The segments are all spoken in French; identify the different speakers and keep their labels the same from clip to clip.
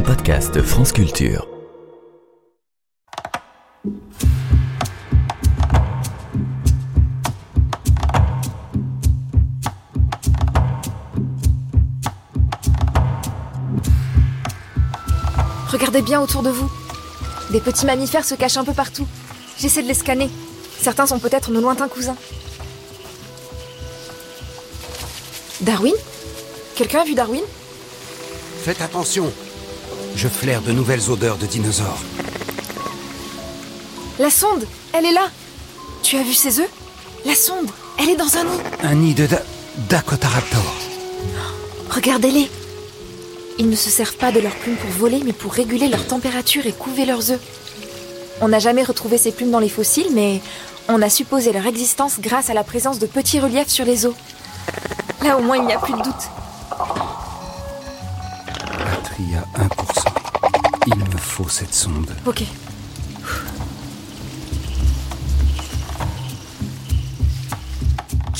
Speaker 1: un podcast France Culture.
Speaker 2: Regardez bien autour de vous. Des petits mammifères se cachent un peu partout. J'essaie de les scanner. Certains sont peut-être nos lointains cousins. Darwin? Quelqu'un a vu Darwin?
Speaker 3: Faites attention. Je flaire de nouvelles odeurs de dinosaures.
Speaker 2: La sonde Elle est là Tu as vu ses œufs? La sonde Elle est dans un nid
Speaker 3: Un nid de da.
Speaker 2: Regardez-les Ils ne se servent pas de leurs plumes pour voler, mais pour réguler leur température et couver leurs œufs. On n'a jamais retrouvé ces plumes dans les fossiles, mais on a supposé leur existence grâce à la présence de petits reliefs sur les os. Là au moins il n'y a plus de doute.
Speaker 3: Batterie à 1%. Il me faut cette sonde.
Speaker 2: Ok.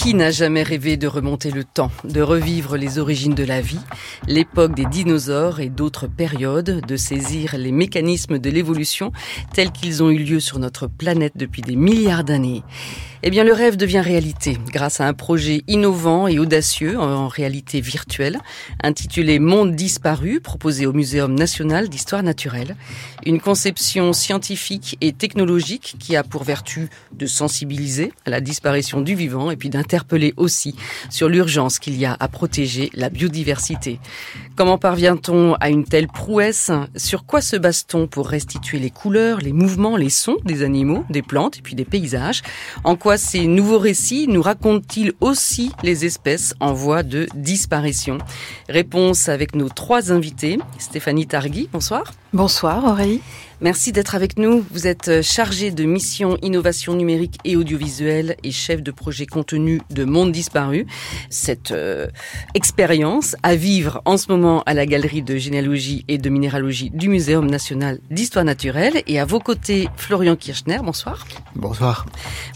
Speaker 4: Qui n'a jamais rêvé de remonter le temps, de revivre les origines de la vie, l'époque des dinosaures et d'autres périodes, de saisir les mécanismes de l'évolution tels qu'ils ont eu lieu sur notre planète depuis des milliards d'années eh bien, le rêve devient réalité grâce à un projet innovant et audacieux en réalité virtuelle, intitulé Monde disparu, proposé au Muséum national d'histoire naturelle. Une conception scientifique et technologique qui a pour vertu de sensibiliser à la disparition du vivant et puis d'interpeller aussi sur l'urgence qu'il y a à protéger la biodiversité. Comment parvient-on à une telle prouesse? Sur quoi se base-t-on pour restituer les couleurs, les mouvements, les sons des animaux, des plantes et puis des paysages? En quoi ces nouveaux récits nous racontent-ils aussi les espèces en voie de disparition? Réponse avec nos trois invités. Stéphanie Targui, bonsoir.
Speaker 5: Bonsoir Aurélie.
Speaker 4: Merci d'être avec nous. Vous êtes euh, chargé de mission innovation numérique et audiovisuelle et chef de projet contenu de Monde Disparu. Cette euh, expérience à vivre en ce moment à la galerie de généalogie et de minéralogie du Muséum national d'histoire naturelle. Et à vos côtés, Florian Kirchner. Bonsoir.
Speaker 6: Bonsoir.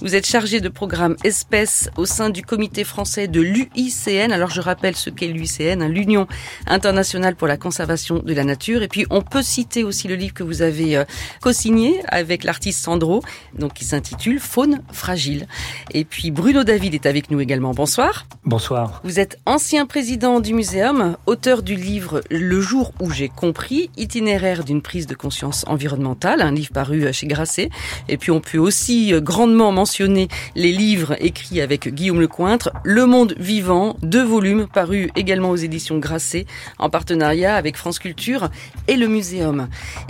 Speaker 4: Vous êtes chargé de programme espèces au sein du comité français de l'UICN. Alors je rappelle ce qu'est l'UICN, hein, l'Union internationale pour la conservation de la nature. Et puis on peut citer aussi le livre que vous avez euh, co-signé avec l'artiste Sandro, donc qui s'intitule Faune fragile. Et puis Bruno David est avec nous également. Bonsoir.
Speaker 6: Bonsoir.
Speaker 4: Vous êtes ancien président du muséum, auteur du livre Le jour où j'ai compris, itinéraire d'une prise de conscience environnementale, un livre paru chez Grasset. Et puis on peut aussi euh, grandement mentionner les livres écrits avec Guillaume Lecointre, Le monde vivant, deux volumes parus également aux éditions Grasset en partenariat avec France Culture et le muséum.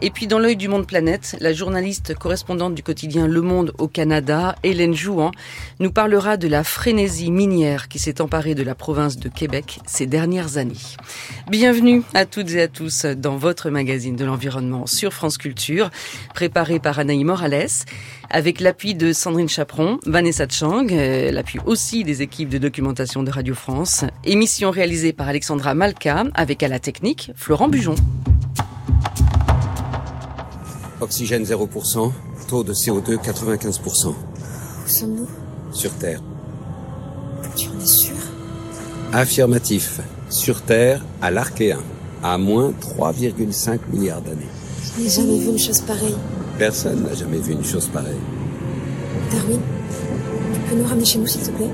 Speaker 4: Et puis dans l'œil du monde planète, la journaliste correspondante du quotidien Le Monde au Canada, Hélène Jouan, nous parlera de la frénésie minière qui s'est emparée de la province de Québec ces dernières années. Bienvenue à toutes et à tous dans votre magazine de l'environnement sur France Culture, préparé par Anaï Morales, avec l'appui de Sandrine Chaperon, Vanessa Chang, euh, l'appui aussi des équipes de documentation de Radio France, émission réalisée par Alexandra Malka, avec à la technique Florent Bujon.
Speaker 3: Oxygène 0%, taux de CO2 95%.
Speaker 2: Où sommes-nous?
Speaker 3: Sur Terre.
Speaker 2: Tu en es sûr?
Speaker 3: Affirmatif. Sur Terre, à l'Archéen, à moins 3,5 milliards d'années.
Speaker 2: Je n'ai jamais vu une chose pareille.
Speaker 3: Personne n'a jamais vu une chose pareille.
Speaker 2: Darwin, tu peux nous ramener chez nous s'il te plaît?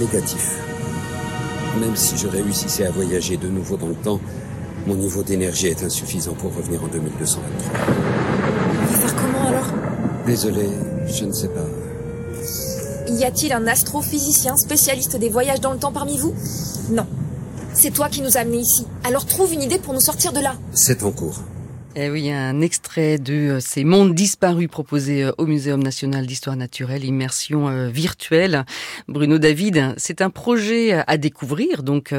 Speaker 3: Négatif. Même si je réussissais à voyager de nouveau dans le temps, mon niveau d'énergie est insuffisant pour revenir en 2223.
Speaker 2: On va faire comment alors?
Speaker 3: Désolé, je ne sais pas.
Speaker 2: Y a-t-il un astrophysicien spécialiste des voyages dans le temps parmi vous? Non. C'est toi qui nous as amenés ici. Alors trouve une idée pour nous sortir de là.
Speaker 3: C'est en cours.
Speaker 4: Eh oui, un extrait de euh, ces mondes disparus proposés euh, au Muséum national d'histoire naturelle, immersion euh, virtuelle. Bruno David, c'est un projet à découvrir, donc,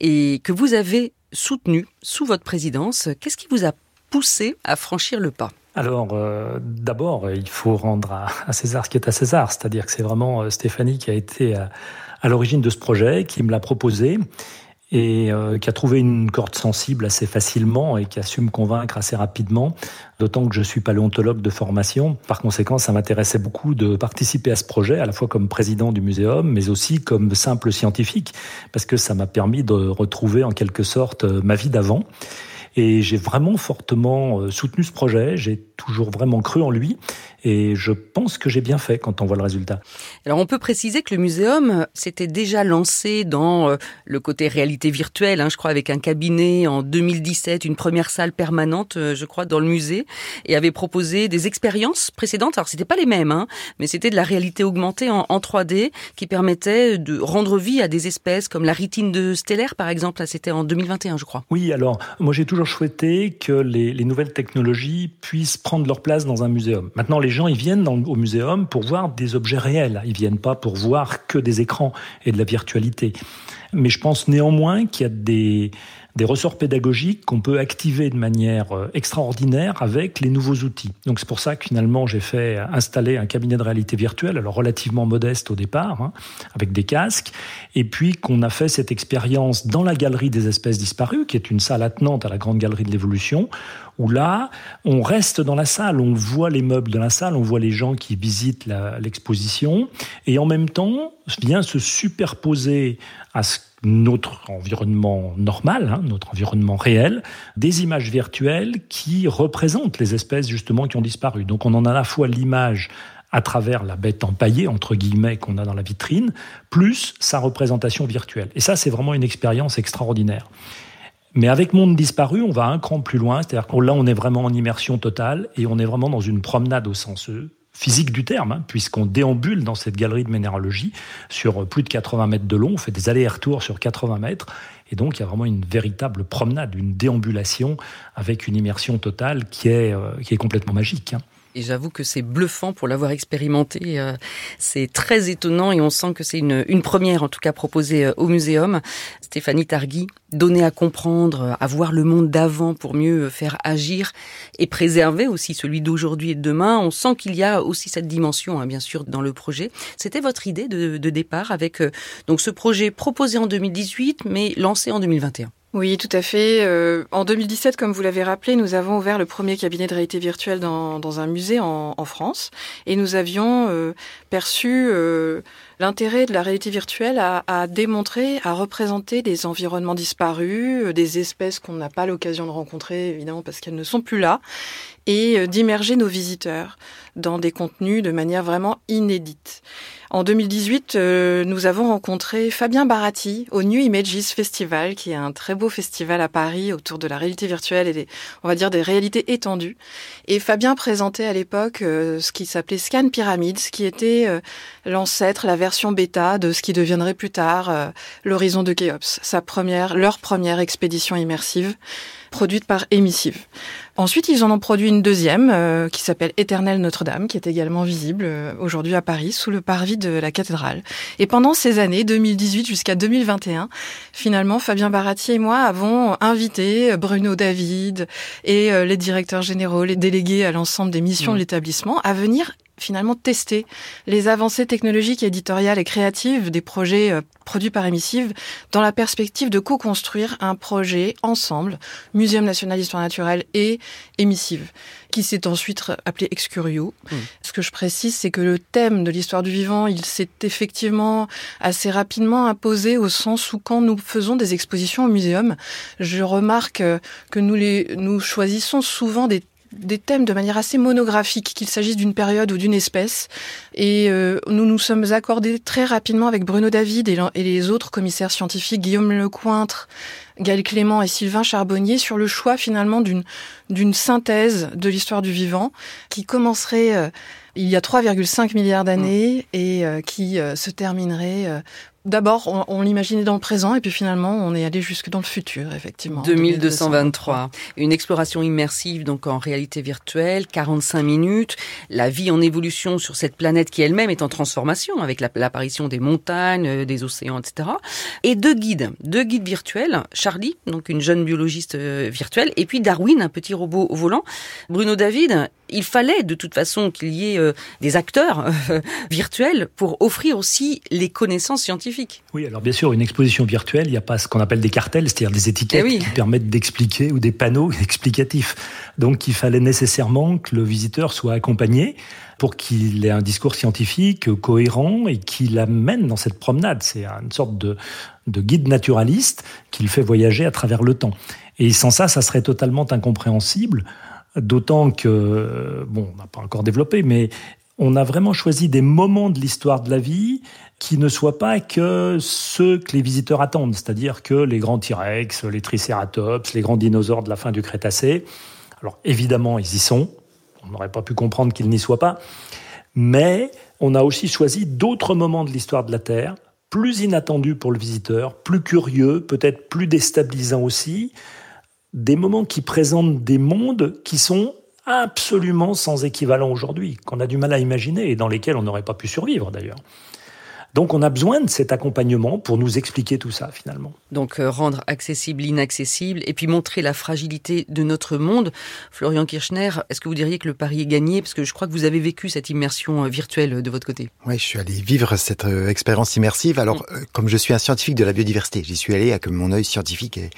Speaker 4: et que vous avez soutenu sous votre présidence. Qu'est-ce qui vous a poussé à franchir le pas?
Speaker 6: Alors, euh, d'abord, il faut rendre à, César ce qui est à César, c'est-à-dire que c'est vraiment Stéphanie qui a été à, à l'origine de ce projet, qui me l'a proposé et euh, qui a trouvé une corde sensible assez facilement et qui a su me convaincre assez rapidement, d'autant que je suis paléontologue de formation. Par conséquent, ça m'intéressait beaucoup de participer à ce projet, à la fois comme président du muséum, mais aussi comme simple scientifique, parce que ça m'a permis de retrouver en quelque sorte ma vie d'avant. Et j'ai vraiment fortement euh, soutenu ce projet. J'ai toujours vraiment cru en lui. Et je pense que j'ai bien fait quand on voit le résultat.
Speaker 4: Alors on peut préciser que le muséum s'était déjà lancé dans euh, le côté réalité virtuelle, hein, je crois avec un cabinet en 2017, une première salle permanente, euh, je crois, dans le musée, et avait proposé des expériences précédentes. Alors c'était pas les mêmes, hein, mais c'était de la réalité augmentée en, 3D qui permettait de rendre vie à des espèces comme la rétine de stellaire, par exemple. c'était en 2021, je crois.
Speaker 6: Oui, alors moi j'ai toujours souhaité que les, les nouvelles technologies puissent prendre leur place dans un muséum. Maintenant, les gens, ils viennent au muséum pour voir des objets réels. Ils viennent pas pour voir que des écrans et de la virtualité. Mais je pense néanmoins qu'il y a des, des ressorts pédagogiques qu'on peut activer de manière euh, extraordinaire avec les nouveaux outils. Donc c'est pour ça que finalement j'ai fait installer un cabinet de réalité virtuelle, alors relativement modeste au départ, hein, avec des casques, et puis qu'on a fait cette expérience dans la galerie des espèces disparues, qui est une salle attenante à la grande galerie de l'évolution, où là, on reste dans la salle, on voit les meubles de la salle, on voit les gens qui visitent l'exposition, et en même temps vient se superposer à notre environnement normal, hein, notre environnement réel, des images virtuelles qui représentent les espèces justement qui ont disparu. Donc on en a à la fois l'image à travers la bête empaillée, entre guillemets, qu'on a dans la vitrine, plus sa représentation virtuelle. Et ça, c'est vraiment une expérience extraordinaire. Mais avec Monde disparu, on va un cran plus loin, c'est-à-dire que là, on est vraiment en immersion totale et on est vraiment dans une promenade au sens physique du terme, hein, puisqu'on déambule dans cette galerie de minéralogie sur plus de 80 mètres de long, on fait des allers-retours sur 80 mètres, et donc il y a vraiment une véritable promenade, une déambulation avec une immersion totale qui est, euh, qui est complètement magique. Hein.
Speaker 4: Et j'avoue que c'est bluffant pour l'avoir expérimenté. Euh, c'est très étonnant et on sent que c'est une, une première, en tout cas proposée euh, au muséum. Stéphanie Targui, donner à comprendre, à voir le monde d'avant pour mieux faire agir et préserver aussi celui d'aujourd'hui et de demain. On sent qu'il y a aussi cette dimension, hein, bien sûr, dans le projet. C'était votre idée de, départ avec euh, donc ce projet proposé en 2018, mais lancé en 2021.
Speaker 5: Oui, tout à fait. Euh, en 2017, comme vous l'avez rappelé, nous avons ouvert le premier cabinet de réalité virtuelle dans, un musée en, France et nous avions euh, perçu euh, l'intérêt de la réalité virtuelle à, à, démontrer, à représenter des environnements disparus, des espèces qu'on n'a pas l'occasion de rencontrer, évidemment, parce qu'elles ne sont plus là, et d'immerger nos visiteurs dans des contenus de manière vraiment inédite. En 2018, euh, nous avons rencontré Fabien Baratti au New Images Festival, qui est un très beau festival à Paris autour de la réalité virtuelle et des, on va dire des réalités étendues. Et Fabien présentait à l'époque euh, ce qui s'appelait Scan Pyramids, qui était euh, l'ancêtre, la version bêta de ce qui deviendrait plus tard l'horizon de Keops, sa première, leur première expédition immersive produite par Emissive. Ensuite, ils en ont produit une deuxième euh, qui s'appelle Éternelle Notre-Dame, qui est également visible euh, aujourd'hui à Paris sous le parvis de la cathédrale. Et pendant ces années, 2018 jusqu'à 2021, finalement, Fabien Baratti et moi avons invité Bruno David et euh, les directeurs généraux, les délégués à l'ensemble des missions de mmh. l'établissement à venir finalement tester les avancées technologiques, éditoriales et créatives des projets euh, produits par Emissive dans la perspective de co-construire un projet ensemble, Muséum national d'histoire naturelle et Emissive, qui s'est ensuite appelé Excurio. Mmh. Ce que je précise, c'est que le thème de l'histoire du vivant, il s'est effectivement assez rapidement imposé au sens où quand nous faisons des expositions au muséum, je remarque que nous les, nous choisissons souvent des des thèmes de manière assez monographique, qu'il s'agisse d'une période ou d'une espèce. Et euh, nous nous sommes accordés très rapidement avec Bruno David et, les autres commissaires scientifiques, Guillaume Lecointre, Gaël Clément et Sylvain Charbonnier, sur le choix finalement d'une d'une synthèse de l'histoire du vivant qui commencerait euh, il y a 3,5 milliards d'années mmh. et euh, qui se terminerait D'abord, on, l'imaginait dans le présent et puis finalement, on est allé jusque dans le futur, effectivement.
Speaker 4: 2223. Une exploration immersive, donc en réalité virtuelle, 45 minutes. La vie en évolution sur cette planète qui elle-même est en transformation avec l'apparition des montagnes, euh, des océans, etc. Et deux guides, deux guides virtuels. Charlie, donc une jeune biologiste euh, virtuelle, et puis Darwin, un petit robot volant. Bruno David, il fallait de toute façon qu'il y ait euh, des acteurs euh, virtuels pour offrir aussi les connaissances scientifiques.
Speaker 6: Oui, alors bien sûr, une exposition virtuelle, il n'y a pas ce qu'on appelle des cartels, c'est-à-dire des étiquettes eh qui permettent d'expliquer ou des panneaux explicatifs. Donc il fallait nécessairement que le visiteur soit accompagné pour qu'il ait un discours scientifique cohérent et qu'il amène dans cette promenade. C'est une sorte de, de guide naturaliste qui le fait voyager à travers le temps. Et sans ça, ça serait totalement incompréhensible, d'autant que, bon, on n'a pas encore développé, mais on a vraiment choisi des moments de l'histoire de la vie qui ne soient pas que ceux que les visiteurs attendent, c'est-à-dire que les grands T-Rex, les Triceratops, les grands dinosaures de la fin du Crétacé, alors évidemment ils y sont, on n'aurait pas pu comprendre qu'ils n'y soient pas, mais on a aussi choisi d'autres moments de l'histoire de la Terre, plus inattendus pour le visiteur, plus curieux, peut-être plus déstabilisants aussi, des moments qui présentent des mondes qui sont absolument sans équivalent aujourd'hui, qu'on a du mal à imaginer et dans lesquels on n'aurait pas pu survivre d'ailleurs. Donc on a besoin de cet accompagnement pour nous expliquer tout ça finalement.
Speaker 4: Donc euh, rendre accessible l'inaccessible et puis montrer la fragilité de notre monde. Florian Kirchner, est-ce que vous diriez que le pari est gagné? Parce que je crois que vous avez vécu cette immersion euh, virtuelle de votre côté.
Speaker 7: Oui, je suis allé vivre cette euh, expérience immersive. Alors, mm. comme je suis un scientifique de la biodiversité, j'y suis allé avec mon œil scientifique et,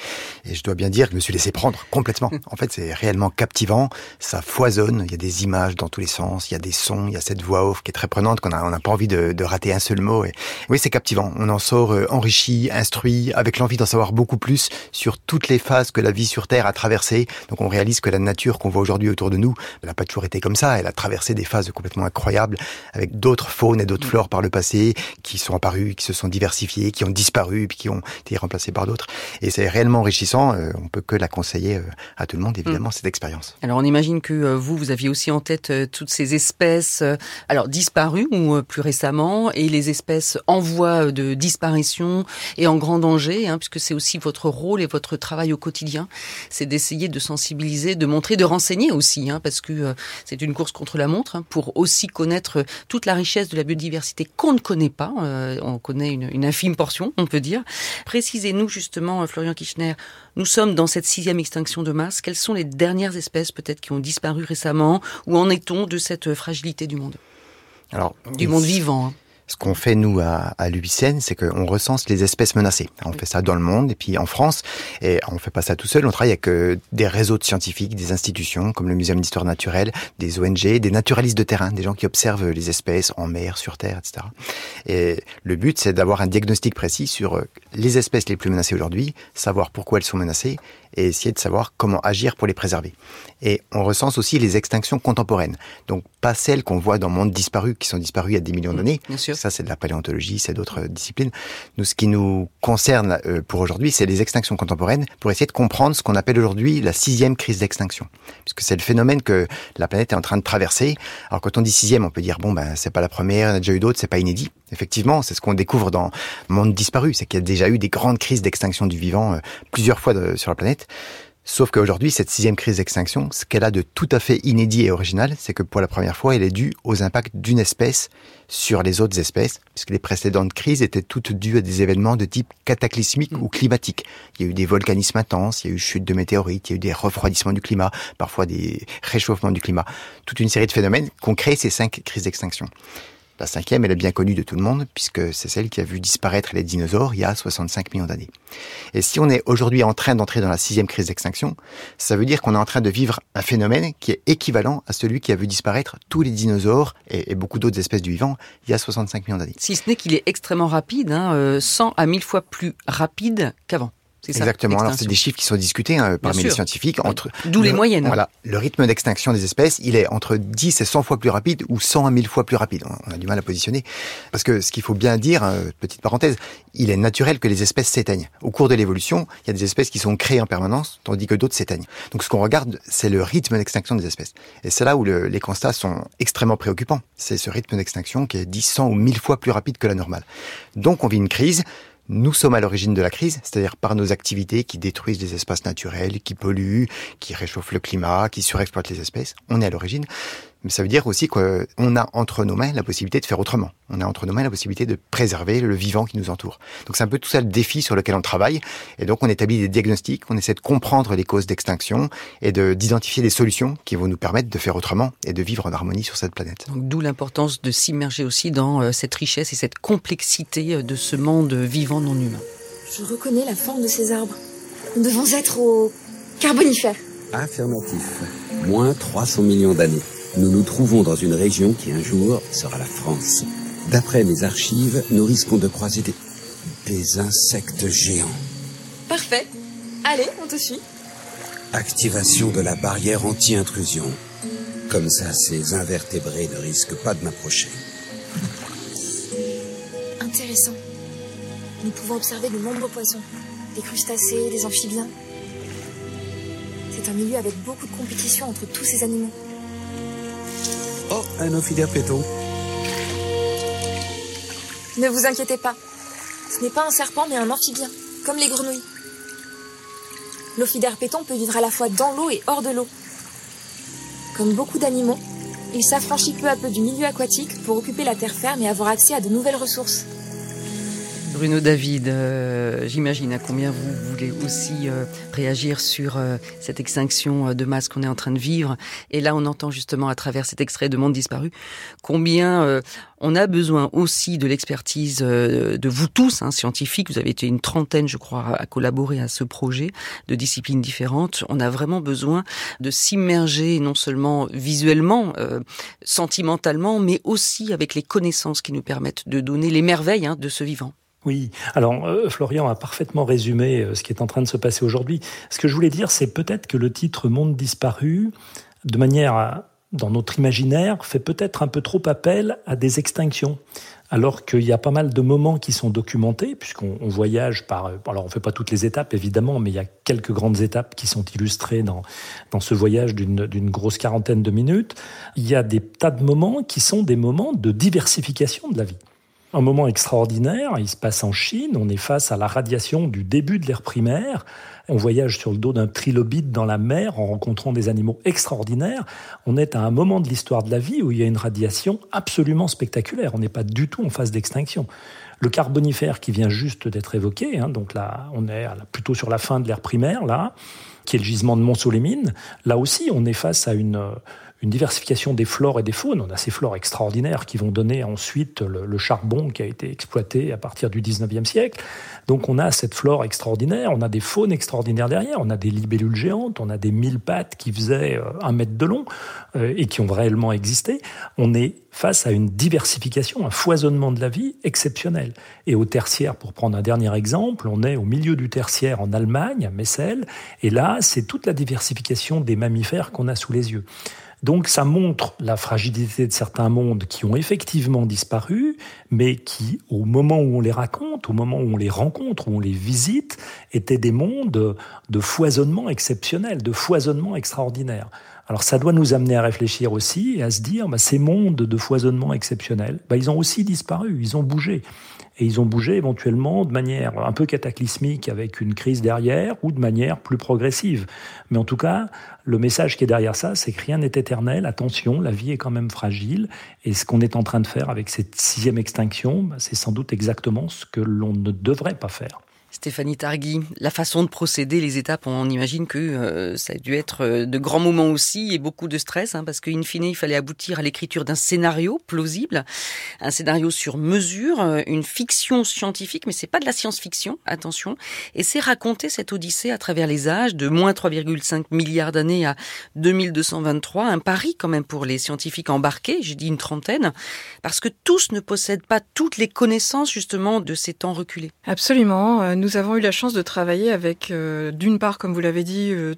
Speaker 7: et, je dois bien dire que je me suis laissé prendre complètement. en fait, c'est réellement captivant, ça foisonne, il y a des images dans tous les sens, il y a des sons, il y a cette voix off qui est très prenante qu'on n'a pas envie de, de rater un seul mot oui, c'est captivant. On en sort euh, enrichi, instruit, avec l'envie d'en savoir beaucoup plus sur toutes les phases que la vie sur Terre a traversées. Donc on réalise que la nature qu'on voit aujourd'hui autour de nous, elle n'a pas toujours été comme ça. Elle a traversé des phases complètement incroyables avec d'autres faunes et d'autres mm. flores par le passé qui sont apparues, qui se sont diversifiées, qui ont disparu, puis qui ont été remplacées par d'autres. Et c'est réellement enrichissant. Euh, on peut que la conseiller euh, à tout le monde, évidemment, mm. cette expérience.
Speaker 4: Alors on imagine que vous, vous aviez aussi en tête toutes ces espèces, alors disparues ou plus récemment, et les espèces en voie de disparition et en grand danger, hein, puisque c'est aussi votre rôle et votre travail au quotidien, c'est d'essayer de sensibiliser, de montrer, de renseigner aussi, hein, parce que euh, c'est une course contre la montre, hein, pour aussi connaître toute la richesse de la biodiversité qu'on ne connaît pas. Euh, on connaît une, une, infime portion, on peut dire. Précisez-nous justement, euh, Florian Kirchner, nous sommes dans cette sixième extinction de masse. Quelles sont les dernières espèces peut-être qui ont disparu récemment Où en est-on de cette fragilité du monde?
Speaker 7: Alors,
Speaker 4: du monde vivant. Hein.
Speaker 7: Ce qu'on fait, nous, à, à l'UICN, c'est qu'on recense les espèces menacées. On fait ça dans le monde, et puis en France, et on fait pas ça tout seul, on travaille avec euh, des réseaux de scientifiques, des institutions, comme le Muséum d'Histoire Naturelle, des ONG, des naturalistes de terrain, des gens qui observent les espèces en mer, sur terre, etc. Et le but, c'est d'avoir un diagnostic précis sur euh, les espèces les plus menacées aujourd'hui, savoir pourquoi elles sont menacées, et essayer de savoir comment agir pour les préserver. Et on recense aussi les extinctions contemporaines. Donc pas celles qu'on voit dans le monde disparu, qui sont disparues il y a des millions mmh, d'années. Ça, c'est de la paléontologie, c'est d'autres disciplines. Nous, ce qui nous concerne euh, pour aujourd'hui, c'est les extinctions contemporaines pour essayer de comprendre ce qu'on appelle aujourd'hui la sixième crise d'extinction. Puisque c'est le phénomène que la planète est en train de traverser. Alors quand on dit sixième, on peut dire, bon, ben, c'est pas la première, il y en a déjà eu d'autres, c'est pas inédit. Effectivement, c'est ce qu'on découvre dans le monde disparu, c'est qu'il y a déjà eu des grandes crises d'extinction du vivant euh, plusieurs fois sur la planète. Sauf qu'aujourd'hui, cette sixième crise d'extinction, ce qu'elle a de tout à fait inédit et original, c'est que pour la première fois, elle est due aux impacts d'une espèce sur les autres espèces, puisque les précédentes crises étaient toutes dues à des événements de type cataclysmique mm. ou climatique. Il y a eu des volcanismes intenses, il y a eu chute de météorites, il y a eu des refroidissements du climat, parfois des réchauffements du climat. Toute une série de phénomènes qui ont créé ces cinq crises d'extinction. La cinquième, elle est bien connue de tout le monde, puisque c'est celle qui a vu disparaître les dinosaures il y a 65 millions d'années. Et si on est aujourd'hui en train d'entrer dans la sixième crise d'extinction, ça veut dire qu'on est en train de vivre un phénomène qui est équivalent à celui qui a vu disparaître tous les dinosaures et, beaucoup d'autres espèces du vivant il y a 65 millions d'années.
Speaker 4: Si ce n'est qu'il est extrêmement rapide, hein, 100 euh, à 1000 fois plus rapide qu'avant.
Speaker 7: Exactement. Alors c'est des chiffres qui sont discutés hein, parmi les scientifiques entre
Speaker 4: d'où les moyennes.
Speaker 7: Voilà, le rythme d'extinction des espèces, il est entre 10 et 100 fois plus rapide ou 100 à 1000 fois plus rapide. On a du mal à positionner parce que ce qu'il faut bien dire, hein, petite parenthèse, il est naturel que les espèces s'éteignent. Au cours de l'évolution, il y a des espèces qui sont créées en permanence tandis que d'autres s'éteignent. Donc ce qu'on regarde, c'est le rythme d'extinction des espèces. Et c'est là où le, les constats sont extrêmement préoccupants. C'est ce rythme d'extinction qui est 10, 100 ou 1000 fois plus rapide que la normale. Donc on vit une crise nous sommes à l'origine de la crise, c'est-à-dire par nos activités qui détruisent des espaces naturels, qui polluent, qui réchauffent le climat, qui surexploitent les espèces. On est à l'origine. Mais ça veut dire aussi qu'on a entre nos mains la possibilité de faire autrement. On a entre nos mains la possibilité de préserver le vivant qui nous entoure. Donc c'est un peu tout ça le défi sur lequel on travaille. Et donc on établit des diagnostics, on essaie de comprendre les causes d'extinction et d'identifier des solutions qui vont nous permettre de faire autrement et de vivre en harmonie sur cette planète.
Speaker 4: D'où l'importance de s'immerger aussi dans euh, cette richesse et cette complexité euh, de ce monde vivant non humain.
Speaker 2: Je reconnais la forme de ces arbres. Nous devons être au carbonifère.
Speaker 3: Affirmatif. Moins 300 millions d'années. Nous nous trouvons dans une région qui un jour sera la France. D'après mes archives, nous risquons de croiser des, des insectes géants.
Speaker 2: Parfait. Allez, on te suit.
Speaker 3: Activation de la barrière anti-intrusion. Comme ça, ces invertébrés ne risquent pas de m'approcher.
Speaker 2: Intéressant. Nous pouvons observer de nombreux poissons, des crustacés, des amphibiens. C'est un milieu avec beaucoup de compétition entre tous ces animaux.
Speaker 3: Oh, un ophidaire péton.
Speaker 2: Ne vous inquiétez pas. Ce n'est pas un serpent mais un amphibien, comme les grenouilles. L'ophidaire péton peut vivre à la fois dans l'eau et hors de l'eau. Comme beaucoup d'animaux, il s'affranchit peu à peu du milieu aquatique pour occuper la terre ferme et avoir accès à de nouvelles ressources.
Speaker 4: Bruno David, euh, j'imagine à combien vous voulez aussi euh, réagir sur euh, cette extinction de masse qu'on est en train de vivre. Et là, on entend justement à travers cet extrait de Monde disparu combien on a besoin aussi de l'expertise de vous tous, hein, scientifiques. Vous avez été une trentaine, je crois, à collaborer à ce projet de disciplines différentes. On a vraiment besoin de s'immerger non seulement visuellement, sentimentalement, mais aussi avec les connaissances qui nous permettent de donner les merveilles hein, de ce vivant.
Speaker 6: Oui, alors euh, Florian a parfaitement résumé euh, ce qui est en train de se passer aujourd'hui. Ce que je voulais dire, c'est peut-être que le titre Monde disparu, de manière dans notre imaginaire, fait peut-être un peu trop appel à des extinctions. Alors qu'il y a pas mal de moments qui sont documentés, puisqu'on voyage par... Euh, alors on ne fait pas toutes les étapes, évidemment, mais il y a quelques grandes étapes qui sont illustrées dans, dans ce voyage d'une grosse quarantaine de minutes. Il y a des tas de moments qui sont des moments de diversification de la vie un moment extraordinaire. Il se passe en Chine. On est face à la radiation du début de l'ère primaire. On voyage sur le dos d'un trilobite dans la mer en rencontrant des animaux extraordinaires. On est à un moment de l'histoire de la vie où il y a une radiation absolument spectaculaire. On n'est pas du tout en phase d'extinction. Le carbonifère qui vient juste d'être évoqué, hein, donc là, on est plutôt sur la fin de l'ère primaire, là, qui est le gisement de Mont-Solémine. Là aussi, on est face à une une diversification des flores et des faunes. On a ces flores extraordinaires qui vont donner ensuite le, charbon qui a été exploité à partir du 19e siècle. Donc on a cette flore extraordinaire, on a des faunes extraordinaires derrière, on a des libellules géantes, on a des mille pattes qui faisaient euh, un mètre de long euh, et qui ont réellement existé. On est face à une diversification, un foisonnement de la vie exceptionnel. Et au tertiaire, pour prendre un dernier exemple, on est au milieu du tertiaire en Allemagne, à Messel, et là, c'est toute la diversification des mammifères qu'on a sous les yeux. Donc ça montre la fragilité de certains mondes qui ont effectivement disparu, mais qui, au moment où on les raconte, au moment où on les rencontre, où on les visite, étaient des mondes de foisonnement exceptionnel, de foisonnement extraordinaire. Alors ça doit nous amener à réfléchir aussi et à se dire, bah, ces mondes de foisonnement exceptionnel, bah, ils ont aussi disparu, ils ont bougé. Et ils ont bougé éventuellement de manière un peu cataclysmique avec une crise derrière ou de manière plus progressive. Mais en tout cas, le message qui est derrière ça, c'est que rien n'est éternel. Attention, la vie est quand même fragile. Et ce qu'on est en train de faire avec cette sixième extinction, bah, c'est sans doute exactement ce que l'on ne devrait pas faire.
Speaker 4: Stéphanie Targui, la façon de procéder, les étapes, on imagine que euh, ça a dû être euh, de grands moments aussi et beaucoup de stress, hein, parce qu'in fine, il fallait aboutir à l'écriture d'un scénario plausible, un scénario sur mesure, euh, une fiction scientifique, mais c'est pas de la science-fiction, attention, et c'est raconter cette odyssée à travers les âges, de moins 3,5 milliards d'années à 2223, un pari quand même pour les scientifiques embarqués, j'ai dit une trentaine, parce que tous ne possèdent pas toutes les connaissances justement de ces temps reculés.
Speaker 5: Absolument. Nous avons eu la chance de travailler avec, euh, d'une part, comme vous l'avez dit, euh,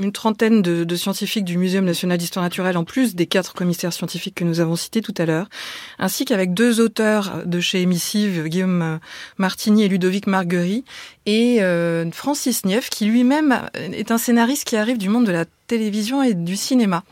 Speaker 5: une trentaine de, scientifiques du Muséum national d'histoire naturelle, en plus des quatre commissaires scientifiques que nous avons cités tout à l'heure, ainsi qu'avec deux auteurs de chez Émissive, Guillaume Martini et Ludovic Marguerite, et euh, Francis Nief, qui lui-même est un scénariste qui arrive du monde de la télévision et du cinéma.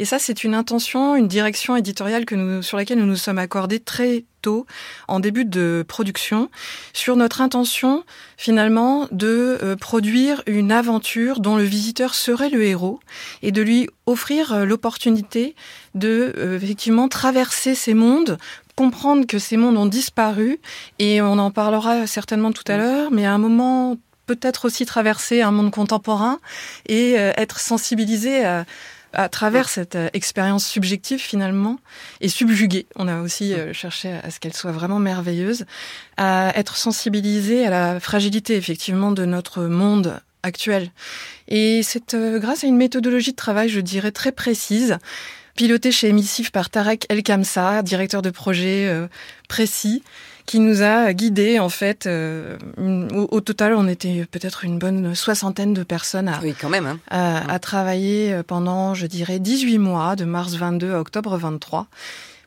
Speaker 5: Et ça, c'est une intention, une direction éditoriale que nous, sur laquelle nous nous sommes accordés très tôt, en début de production, sur notre intention finalement de euh, produire une aventure dont le visiteur serait le héros et de lui offrir euh, l'opportunité de euh, effectivement traverser ces mondes comprendre que ces mondes ont disparu et on en parlera certainement tout à l'heure, mais à un moment peut-être aussi traverser un monde contemporain et être sensibilisé à, à travers cette euh, expérience subjective finalement et subjuguée. On a aussi euh, cherché à ce qu'elle soit vraiment merveilleuse, à être sensibilisé à la fragilité effectivement de notre monde actuel. Et c'est euh, grâce à une méthodologie de travail, je dirais, très précise, pilotée chez Émissif par Tarek El Kamsa, directeur de projet précis, qui nous a guidés en fait. Euh, au, total, on était peut-être une bonne soixantaine de personnes à,
Speaker 4: oui, quand même, hein.
Speaker 5: à, travailler euh, pendant, je dirais, 18 mois, de mars 22 à octobre 23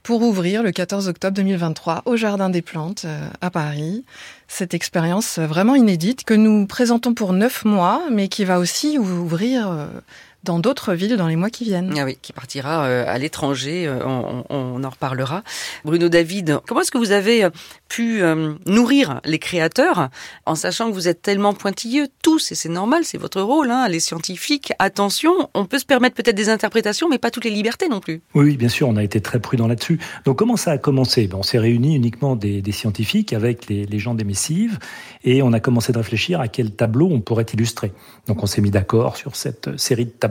Speaker 5: pour ouvrir le 14 octobre 2023 au Jardin des Plantes euh, à Paris. Cette expérience vraiment inédite que nous présentons pour neuf mois, mais qui va aussi ouvrir dans d'autres villes dans les mois qui viennent.
Speaker 4: Ah oui, qui partira euh, à l'étranger, euh, on, on, en reparlera. Bruno David, comment est-ce que vous avez euh, pu nourrir les créateurs en sachant que vous êtes tellement pointilleux tous, et c'est normal, c'est votre rôle, hein, les scientifiques. Attention, on peut se permettre peut-être des interprétations, mais pas toutes les libertés non plus.
Speaker 6: Oui, bien sûr, on a été très prudent là-dessus. Donc comment ça a commencé? Ben, On s'est réunis uniquement des, des, scientifiques avec les, les gens d'émissive, et on a commencé de réfléchir à quel tableau on pourrait illustrer. Donc on s'est mis d'accord sur cette série de tableaux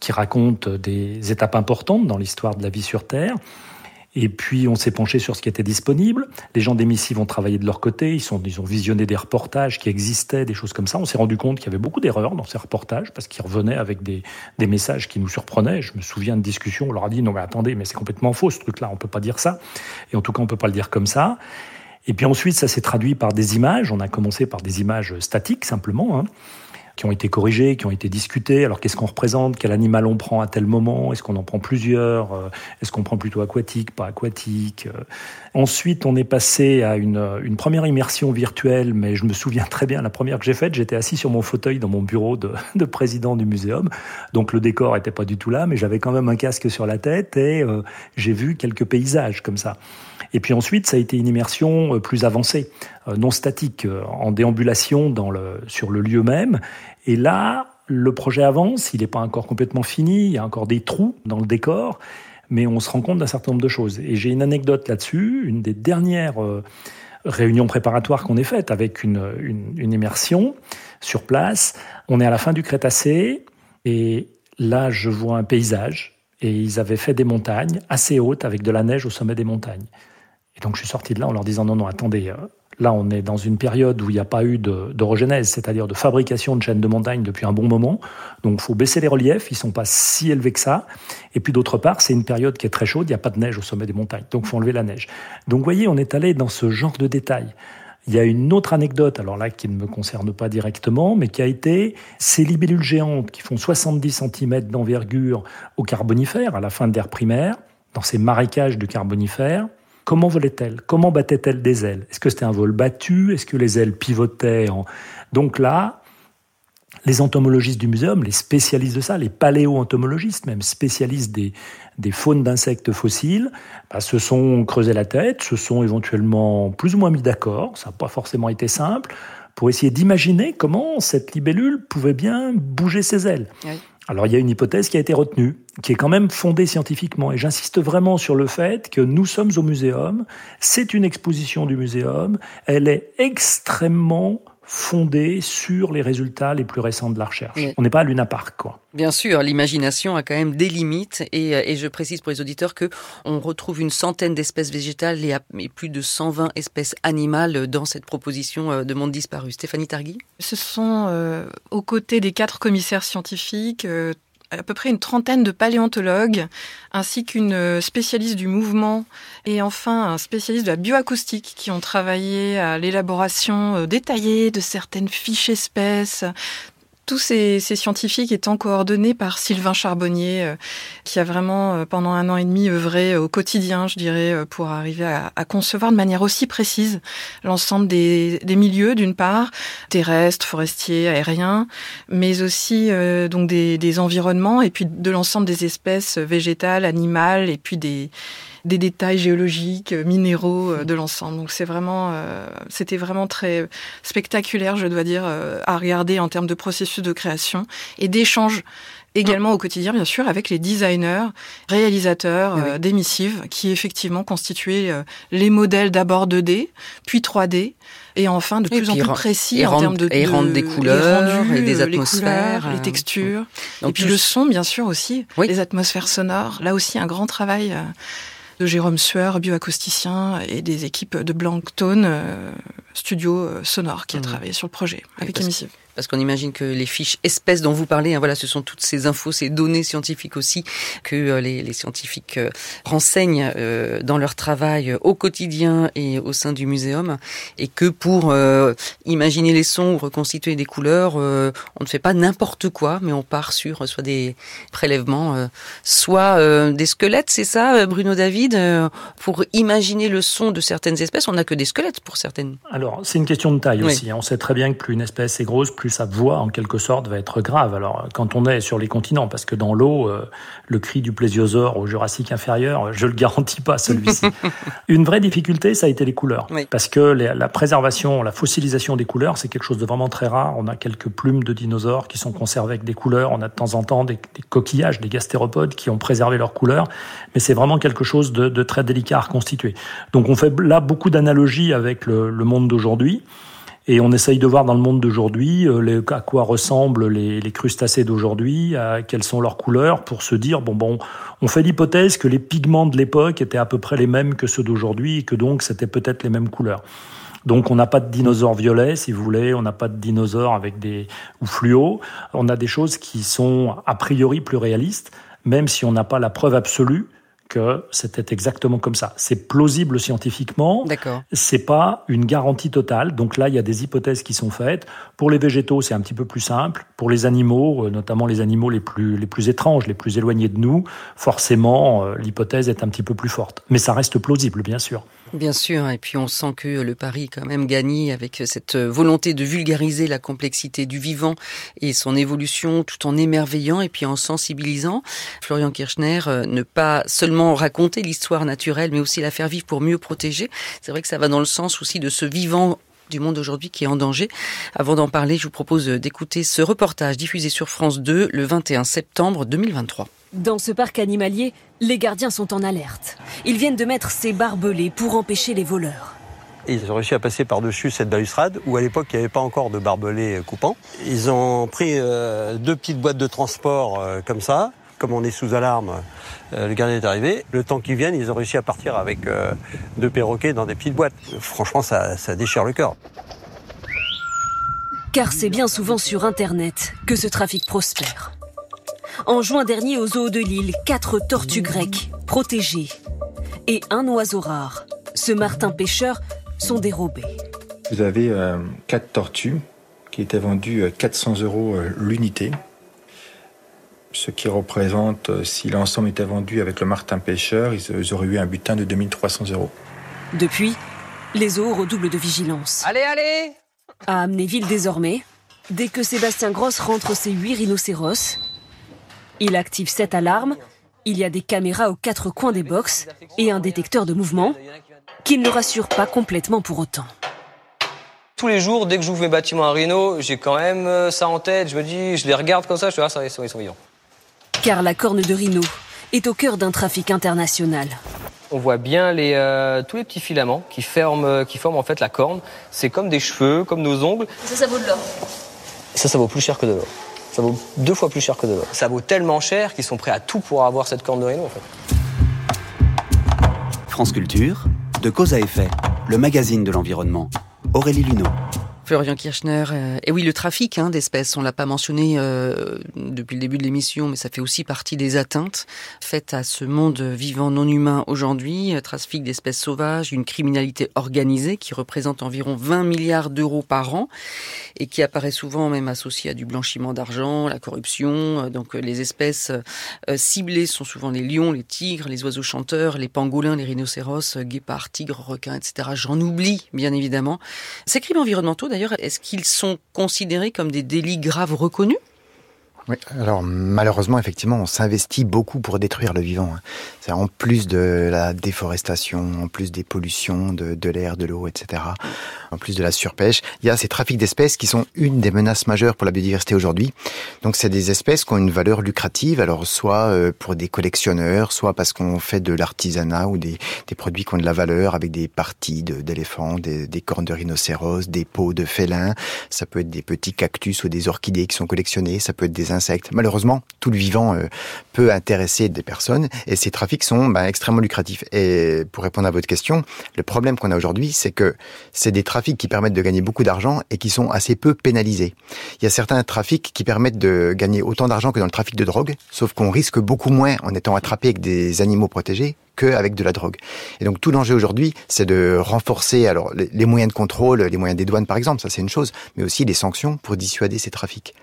Speaker 6: qui raconte des étapes importantes dans l'histoire de la vie sur Terre. Et puis on s'est penché sur ce qui était disponible. Les gens d'émissive ont travaillé de leur côté, ils, ont visionné des reportages qui existaient, des choses comme ça. On s'est rendu compte qu'il y avait beaucoup d'erreurs dans ces reportages parce qu'ils revenaient avec des, messages qui nous surprenaient. Je me souviens de discussions, on leur a dit non mais attendez, mais c'est complètement faux ce truc-là, on peut pas dire ça. Et en tout cas on peut pas le dire comme ça. Et puis ensuite ça s'est traduit par des images. On a commencé par des images statiques simplement. Hein qui ont été corrigés, qui ont été discutés. Alors qu'est-ce qu'on représente? Quel animal on prend à tel moment? Est-ce qu'on en prend plusieurs? Euh, Est-ce qu'on prend plutôt aquatique, pas aquatique? Euh, Ensuite, on est passé à une, première immersion virtuelle, mais je me souviens très bien, la première que j'ai faite, j'étais assis sur mon fauteuil dans mon bureau de, de président du muséum. Donc le décor était pas du tout là, mais j'avais quand même un casque sur la tête et euh, j'ai vu quelques paysages comme ça. Et puis ensuite, ça a été une immersion plus avancée, non statique, en déambulation dans le, sur le lieu même. Et là, le projet avance, il n'est pas encore complètement fini, il y a encore des trous dans le décor, mais on se rend compte d'un certain nombre de choses. Et j'ai une anecdote là-dessus, une des dernières euh, réunions préparatoires qu'on ait faites avec une, une, immersion sur place. On est à la fin du Crétacé, et là, je vois un paysage, et ils avaient fait des montagnes assez hautes avec de la neige au sommet des montagnes. Et donc je suis sorti de là en leur disant non, non, attendez, euh, Là, on est dans une période où il n'y a pas eu d'orogénèse, c'est-à-dire de fabrication de chaînes de montagnes depuis un bon moment. Donc, il faut baisser les reliefs, ils sont pas si élevés que ça. Et puis, d'autre part, c'est une période qui est très chaude, il n'y a pas de neige au sommet des montagnes. Donc, il faut enlever la neige. Donc, vous voyez, on est allé dans ce genre de détails. Il y a une autre anecdote, alors là, qui ne me concerne pas directement, mais qui a été ces libellules géantes qui font 70 cm d'envergure au Carbonifère, à la fin de l'ère primaire, dans ces marécages du Carbonifère. Comment volait-elle Comment battait-elle des ailes? Est-ce que c'était un vol battu? Est-ce que les ailes pivotaient Donc là, les entomologistes du muséum, les spécialistes de ça, les paléo-entomologistes même, spécialistes des, des faunes d'insectes fossiles, bah, se sont creusés la tête, se sont éventuellement plus ou moins mis d'accord, ça n'a pas forcément été simple, pour essayer d'imaginer comment cette libellule pouvait bien bouger ses ailes. Alors il y a une hypothèse qui a été retenue, qui est quand même fondée scientifiquement, et j'insiste vraiment sur le fait que nous sommes au muséum, c'est une exposition du muséum, elle est extrêmement fondée sur les résultats les plus récents de la recherche. On n'est pas à Luna Park, quoi.
Speaker 4: Bien sûr, l'imagination a quand même des limites et, euh, et, je précise pour les auditeurs que on retrouve une centaine d'espèces végétales et, plus de 120 espèces animales dans cette proposition euh, de monde disparu. Stéphanie Targui?
Speaker 5: Ce sont euh, aux côtés des quatre commissaires scientifiques à peu près une trentaine de paléontologues, ainsi qu'une spécialiste du mouvement et enfin un spécialiste de la bioacoustique qui ont travaillé à l'élaboration détaillée de certaines fiches espèces, tous ces, scientifiques étant coordonnés par Sylvain Charbonnier, euh, qui a vraiment euh, pendant un an et demi œuvré au quotidien, je dirais, euh, pour arriver à, concevoir de manière aussi précise l'ensemble des, milieux, d'une part, terrestres, forestiers, aériens, mais aussi donc des environnements et puis de l'ensemble des espèces végétales, animales et puis des des détails géologiques, euh, minéraux euh, de l'ensemble. Donc c'est vraiment, euh, c'était vraiment très spectaculaire, je dois dire, à regarder en termes de processus de création et d'échange également au quotidien, bien sûr, avec les designers, réalisateurs d'émissives, qui effectivement constituaient les modèles d'abord 2D, puis 3D, et enfin de plus en plus précis en termes de,
Speaker 4: et rendre des couleurs, et des atmosphères,
Speaker 5: les, les textures, et puis le son, bien sûr aussi, les atmosphères sonores. Là aussi, un grand travail de Jérôme Sueur, bioacousticien, et des équipes de Blanktone, euh, studio euh, sonore, qui a mmh. travaillé sur le projet avec Emissive
Speaker 4: parce qu'on imagine que les fiches espèces dont vous parlez, hein, voilà, ce sont toutes ces infos, ces données scientifiques aussi que euh, les, les, scientifiques euh, renseignent euh, dans leur travail au quotidien et au sein du muséum, et que pour imaginer les sons ou reconstituer des couleurs, on ne fait pas n'importe quoi, mais on part sur soit des prélèvements, soit des squelettes, c'est ça, Bruno David, pour imaginer le son de certaines espèces, on n'a que des squelettes pour certaines.
Speaker 6: Alors c'est une question de taille aussi. Hein. On sait très bien que plus une espèce est grosse, plus sa voix, en quelque sorte, va être grave. Alors, quand on est sur les continents, parce que dans l'eau, euh, le cri du plésiosaure au Jurassique inférieur, je le garantis pas, celui-ci. Une vraie difficulté, ça a été les couleurs. Parce que la préservation, la fossilisation des couleurs, c'est quelque chose de vraiment très rare. On a quelques plumes de dinosaures qui sont conservées avec des couleurs. On a de temps en temps des, coquillages, des gastéropodes qui ont préservé leurs couleurs. Mais c'est vraiment quelque chose de, très délicat à reconstituer. Donc, on fait là beaucoup d'analogies avec le monde d'aujourd'hui. Et on essaye de voir dans le monde d'aujourd'hui euh, à quoi ressemblent les, les crustacés d'aujourd'hui, quelles sont leurs couleurs, pour se dire bon bon, on fait l'hypothèse que les pigments de l'époque étaient à peu près les mêmes que ceux d'aujourd'hui et que donc c'était peut-être les mêmes couleurs. Donc on n'a pas de dinosaures violets, si vous voulez, on n'a pas de dinosaures avec des ou fluo. On a des choses qui sont a priori plus réalistes, même si on n'a pas la preuve absolue que c'était exactement comme ça. C'est plausible scientifiquement.
Speaker 4: D'accord.
Speaker 6: C'est pas une garantie totale. Donc là, il y a des hypothèses qui sont faites. Pour les végétaux, c'est un petit peu plus simple. Pour les animaux, euh, notamment les animaux les plus les plus étranges, les plus éloignés de nous, forcément, euh, l'hypothèse est un petit peu plus forte. Mais ça reste plausible, bien sûr.
Speaker 4: Bien sûr, et puis on sent que le pari quand même gagné avec cette volonté de vulgariser la complexité du vivant et son évolution tout en émerveillant et puis en sensibilisant. Florian Kirchner, euh, ne pas seulement raconter l'histoire naturelle, mais aussi la faire vivre pour mieux protéger. C'est vrai que ça va dans le sens aussi de ce vivant du monde aujourd'hui qui est en danger. Avant d'en parler, je vous propose d'écouter ce reportage diffusé sur France 2 le 21 septembre 2023.
Speaker 8: Dans ce parc animalier, les gardiens sont en alerte. Ils viennent de mettre ces barbelés pour empêcher les voleurs.
Speaker 9: Ils ont réussi à passer par-dessus cette balustrade où à l'époque il n'y avait pas encore de barbelés coupants. Ils ont pris euh, deux petites boîtes de transport euh, comme ça. Comme on est sous alarme, euh, le gardien est arrivé. Le temps qu'ils viennent, ils ont réussi à partir avec deux perroquets dans des petites boîtes. Franchement, ça, ça déchire le cœur.
Speaker 8: Car c'est bien souvent sur Internet que ce trafic prospère. En juin dernier, au zoo de Lille, quatre tortues grecques, protégées, et un oiseau rare, ce martin pêcheur, sont dérobés.
Speaker 10: Vous avez euh, quatre tortues qui étaient vendues 400 euh, euros euh, l'unité, ce qui représente, si l'ensemble était vendu avec le martin pêcheur, ils auraient eu un butin de 2300 euros.
Speaker 8: Depuis, les zoos redoublent de vigilance.
Speaker 4: Allez, allez
Speaker 8: À Amnéville désormais, dès que Sébastien Grosse rentre ses huit rhinocéros, il active cette alarme. Il y a des caméras aux quatre coins des box et un détecteur de mouvement qui ne le rassure pas complètement pour autant.
Speaker 11: Tous les jours, dès que j'ouvre mes bâtiments à Rhino, j'ai quand même euh, ça en tête. Je me dis, je les regarde comme ça, je dis, ah, ça, ils sont, vivants.
Speaker 8: Car la corne de Rhino est au cœur d'un trafic international.
Speaker 11: On voit bien les, euh, tous les petits filaments qui, ferment, euh, qui forment en fait la corne. C'est comme des cheveux, comme nos ongles.
Speaker 8: Ça, ça vaut de l'or.
Speaker 11: Ça, ça vaut plus cher que de l'or ça vaut deux fois plus cher que de l'or. Ça vaut tellement cher qu'ils sont prêts à tout pour avoir cette corne de rhino en fait.
Speaker 1: France Culture, de cause à effet, le magazine de l'environnement. Aurélie Luneau.
Speaker 4: Florian Kirchner, euh, et oui, le trafic hein, d'espèces, on l'a pas mentionné euh, depuis le début de l'émission, mais ça fait aussi partie des atteintes faites à ce monde vivant non humain aujourd'hui. Euh, trafic d'espèces sauvages, une criminalité organisée qui représente environ 20 milliards d'euros par an et qui apparaît souvent même associée à du blanchiment d'argent, la corruption. Donc les espèces ciblées sont souvent les lions, les tigres, les oiseaux chanteurs, les pangolins, les rhinocéros, guépards, tigres, requins, etc. J'en oublie, bien évidemment. Ces crimes environnementaux, d'ailleurs, est-ce qu'ils sont considérés comme des délits graves reconnus?
Speaker 7: Oui, alors malheureusement, effectivement, on s'investit beaucoup pour détruire le vivant. Hein. En plus de la déforestation, en plus des pollutions de, de l'air, de l'eau, etc., en plus de la surpêche, il y a ces trafics d'espèces qui sont une des menaces majeures pour la biodiversité aujourd'hui. Donc c'est des espèces qui ont une valeur lucrative, alors soit euh, pour des collectionneurs, soit parce qu'on fait de l'artisanat ou des, des, produits qui ont de la valeur avec des parties d'éléphants, des, des cornes de rhinocéros, des peaux de félins. Ça peut être des petits cactus ou des orchidées qui sont collectionnés, ça peut être des Malheureusement, tout le vivant euh, peut intéresser des personnes et ces trafics sont ben, extrêmement lucratifs. Et pour répondre à votre question, le problème qu'on a aujourd'hui, c'est que c'est des trafics qui permettent de gagner beaucoup d'argent et qui sont assez peu pénalisés. Il y a certains trafics qui permettent de gagner autant d'argent que dans le trafic de drogue, sauf qu'on risque beaucoup moins en étant attrapé avec des animaux protégés qu'avec de la drogue. Et donc tout l'enjeu aujourd'hui, c'est de renforcer alors les moyens de contrôle, les moyens des douanes par exemple, ça c'est une chose, mais aussi les sanctions pour dissuader ces trafics.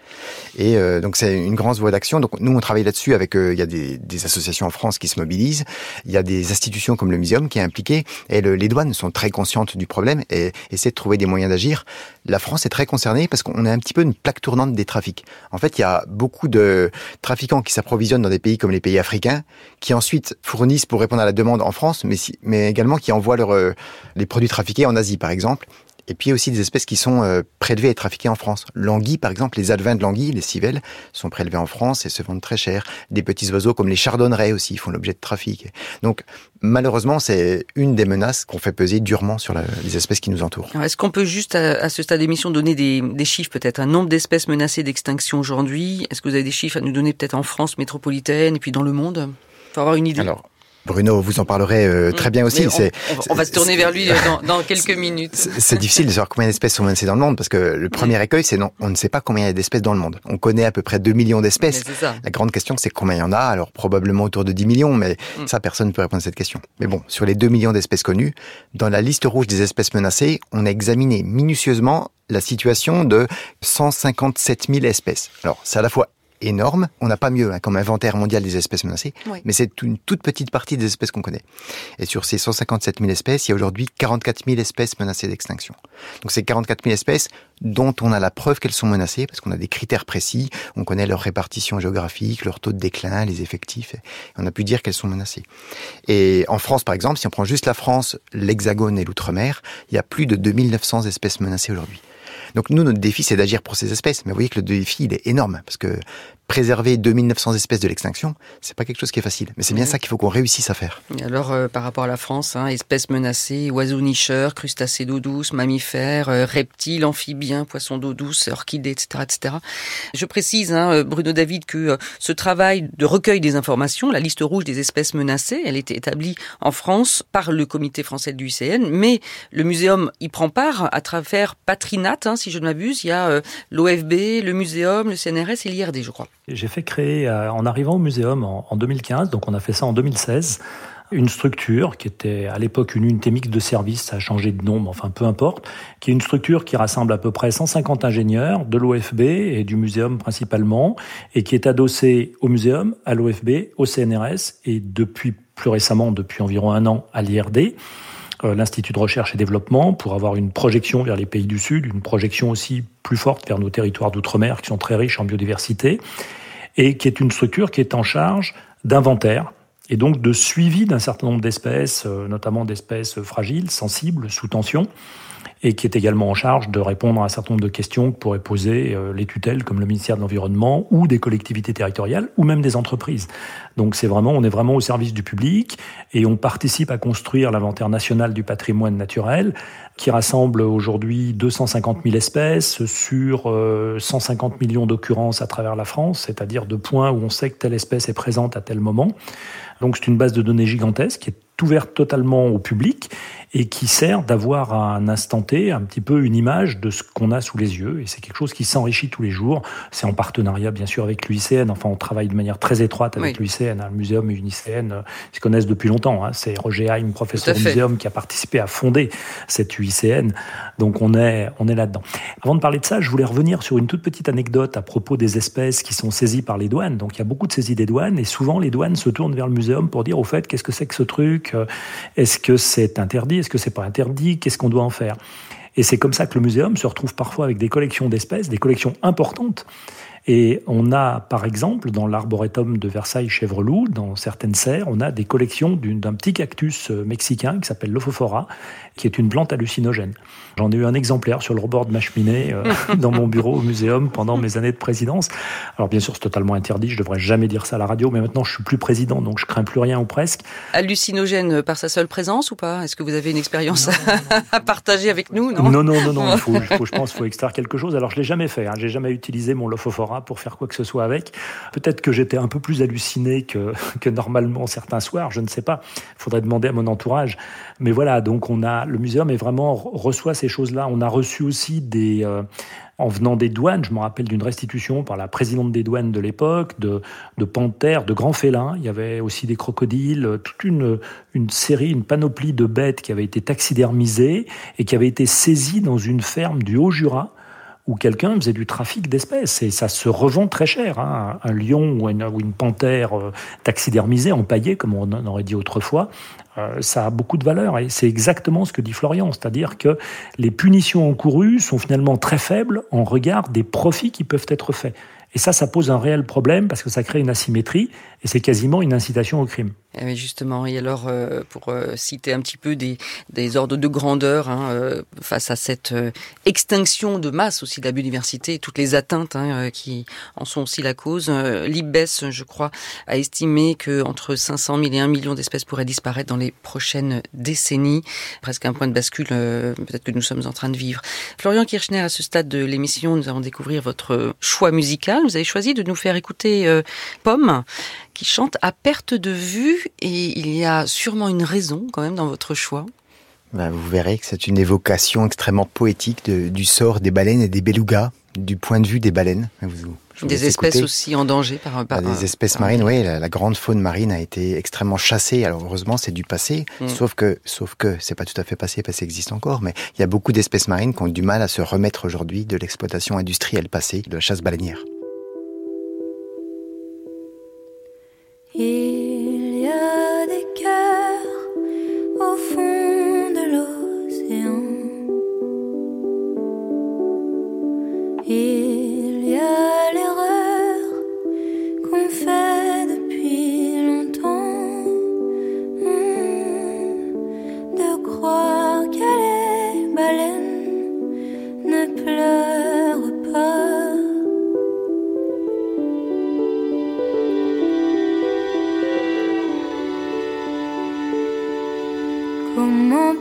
Speaker 7: Et euh, donc c'est une grande voie d'action. Donc nous on travaille là-dessus avec, euh, il y a des, des, associations en France qui se mobilisent, il y a des institutions comme le Muséum qui est impliqué, et le, les douanes sont très conscientes du problème et essaient de trouver des moyens d'agir. La France est très concernée parce qu'on est un petit peu une plaque tournante des trafics. En fait, il y a beaucoup de trafiquants qui s'approvisionnent dans des pays comme les pays africains, qui ensuite fournissent pour répondre à la demande en France, mais, également qui envoient euh, les produits trafiqués en Asie, par exemple. Et puis aussi des espèces qui sont euh, prélevées et trafiquées en France. L'anguille, par exemple, les alevins de l'anguille, les civelles, sont prélevés en France et se vendent très cher. Des petits oiseaux comme les chardonnerets aussi font l'objet de trafic. Donc, malheureusement, c'est une des menaces qu'on fait peser durement sur la, les espèces qui nous entourent.
Speaker 4: Est-ce qu'on peut juste, à, à ce stade d'émission, donner des, des chiffres peut-être? Un nombre d'espèces menacées d'extinction aujourd'hui? Est-ce que vous avez des chiffres à nous donner peut-être en France métropolitaine et puis dans le monde? Pour avoir une idée.
Speaker 7: Alors, Bruno, vous en parlerez euh, très bien aussi.
Speaker 4: On, on, va se tourner vers lui dans, dans quelques minutes.
Speaker 7: C'est difficile de savoir combien d'espèces sont menacées dans le monde parce que le premier écueil, c'est non, on ne sait pas combien il y a d'espèces dans le monde. On connaît à peu près 2 millions d'espèces. La grande question, c'est combien il y en a. Alors probablement autour de 10 millions, mais mm. ça, personne ne peut répondre à cette question. Mais bon, sur les 2 millions d'espèces connues, dans la liste rouge des espèces menacées, on a examiné minutieusement la situation de 157 000 espèces. Alors, c'est à la fois énorme. On n'a pas mieux hein, comme inventaire mondial des espèces menacées, oui. mais c'est une toute petite partie des espèces qu'on connaît. Et sur ces 157 000 espèces, il y a aujourd'hui 44 000 espèces menacées d'extinction. Donc c'est 44 000 espèces dont on a la preuve qu'elles sont menacées parce qu'on a des critères précis, on connaît leur répartition géographique, leur taux de déclin, les effectifs, et on a pu dire qu'elles sont menacées. Et en France, par exemple, si on prend juste la France, l'Hexagone et l'Outre-mer, il y a plus de 2900 espèces menacées aujourd'hui. Donc nous, notre défi, c'est d'agir pour ces espèces. Mais vous voyez que le défi, il est énorme parce que préserver 2900 espèces de l'extinction, c'est pas quelque chose qui est facile. Mais c'est bien ça qu'il faut qu'on réussisse à faire.
Speaker 4: Et alors, euh, par rapport à la France, hein, espèces menacées, oiseaux nicheurs, crustacés d'eau douce, mammifères, euh, reptiles, amphibiens, poissons d'eau douce, orchidées, etc., etc. Je précise, hein, euh, Bruno David, que euh, ce travail de recueil des informations, la liste rouge des espèces menacées, elle était établie en France par le comité français du UCN, mais le muséum y prend part à travers Patrinat, hein, si je ne m'abuse. Il y a l'OFB, le muséum, le CNRS et l'IRD, je crois.
Speaker 6: J'ai fait créer, euh, en arrivant au muséum en, en 2015, donc on a fait ça en 2016, une structure qui était à l'époque une unité mixte de service, ça a changé de nom, mais enfin peu importe, qui est une structure qui rassemble à peu près 150 ingénieurs de l'OFB et du muséum principalement, et qui est adossée au muséum, à l'OFB, au CNRS et depuis plus récemment, depuis environ un an, à l'IRD l'Institut de recherche et développement pour avoir une projection vers les pays du Sud, une projection aussi plus forte vers nos territoires d'outre-mer qui sont très riches en biodiversité, et qui est une structure qui est en charge d'inventaire et donc de suivi d'un certain nombre d'espèces, notamment d'espèces fragiles, sensibles, sous tension, et qui est également en charge de répondre à un certain nombre de questions que pourraient poser euh, les tutelles comme le ministère de l'Environnement ou des collectivités territoriales ou même des entreprises. Donc c'est vraiment, on est vraiment au service du public et on participe à construire l'inventaire national du patrimoine naturel qui rassemble aujourd'hui 250 000 espèces sur 150 euh, millions d'occurrences à travers la France, c'est-à-dire de points où on sait que telle espèce est présente à tel moment. Donc c'est une base de données gigantesque qui est ouverte totalement au public et qui sert d'avoir à un instant T un petit peu une image de ce qu'on a sous les yeux. Et c'est quelque chose qui s'enrichit tous les jours. C'est en partenariat, bien sûr, avec l'UICN. Enfin, on travaille de manière très étroite avec l'UICN. Hein. Le muséum et l'UICN euh, ils se connaissent depuis longtemps. Hein. C'est Roger Haim, professeur au muséum, qui a participé à fonder cette UICN. Donc, on est, on est là-dedans. Avant de parler de ça, je voulais revenir sur une toute petite anecdote à propos des espèces qui sont saisies par les douanes. Donc, il y a beaucoup de saisies des douanes et souvent, les douanes se tournent vers le muséum pour dire, au fait, qu'est-ce que c'est que ce truc? Est-ce que c'est interdit? Est-ce que c'est pas interdit? Qu'est-ce qu'on doit en faire? Et c'est comme ça que le muséum se retrouve parfois avec des collections d'espèces, des collections importantes. Et on a, par exemple, dans l'arboretum de Versailles-Chevreloup, dans certaines serres, on a des collections d'un petit cactus euh, mexicain qui s'appelle l'Ophophora, qui est une plante hallucinogène. J'en ai eu un exemplaire sur le rebord de ma cheminée euh, dans mon bureau au muséum pendant mes années de présidence. Alors bien sûr, c'est totalement interdit, je devrais jamais dire ça à la radio, mais maintenant je suis plus président, donc je crains plus rien ou presque.
Speaker 4: Hallucinogène par sa seule présence ou pas? Est-ce que vous avez une expérience à partager avec nous?
Speaker 6: Non, non, non, non, il, faut, je pense qu'il faut extraire quelque chose. Alors je l'ai jamais fait, hein. j'ai jamais utilisé mon Lophophora pour faire quoi que ce soit avec. Peut-être que j'étais un peu plus halluciné que, normalement certains soirs, je ne sais pas. Il faudrait demander à mon entourage. Mais voilà, donc on a le muséum est vraiment reçoit ces choses-là. On a reçu aussi des euh, en venant des douanes, je me rappelle d'une restitution par la présidente des douanes de l'époque, de, panthères, de grands félins. Il y avait aussi des crocodiles, toute une, une série, une panoplie de bêtes qui avaient été taxidermisées et qui avaient été saisies dans une ferme du Haut-Jura où quelqu'un faisait du trafic d'espèces. Et ça se revend très cher. Hein. Un lion ou une, ou une panthère euh, taxidermisée, empaillée, comme on aurait dit autrefois, euh, ça a beaucoup de valeur. Et c'est exactement ce que dit Florian, c'est-à-dire que les punitions encourues sont finalement très faibles en regard des profits qui peuvent être faits. Et ça, ça pose un réel problème parce que ça crée une asymétrie et c'est quasiment une incitation au crime.
Speaker 4: Eh justement, et alors euh, pour euh, citer un petit peu des, des ordres de grandeur hein, euh, face à cette extinction de masse aussi de la biodiversité, toutes les atteintes hein, qui en sont aussi la cause, l'IBES, je crois, a estimé que entre 500 000 et 1 million d'espèces pourraient disparaître dans les prochaines décennies, presque un point de bascule peut-être que nous sommes en train de vivre. Florian Kirchner, à ce stade de l'émission, nous allons découvrir votre choix musical. Vous avez choisi de nous faire écouter Pomme qui chante à perte de vue et il y a sûrement une raison quand même dans votre choix.
Speaker 7: Ben, vous verrez que c'est une évocation extrêmement poétique du sort des baleines et des belugas, du point de vue des baleines.
Speaker 4: des espèces aussi en danger par,
Speaker 7: par Des espèces marines, oui. La, grande faune marine a été extrêmement chassée. Alors heureusement, c'est du passé. Mm. Sauf que, sauf que, c'est pas tout à fait passé parce que ça existe encore. Mais il y a beaucoup d'espèces marines qui ont du mal à se remettre aujourd'hui de l'exploitation industrielle passée de la chasse baleinière.
Speaker 12: Il y a des cœurs au fond de l'océan. Il y a l'erreur qu'on fait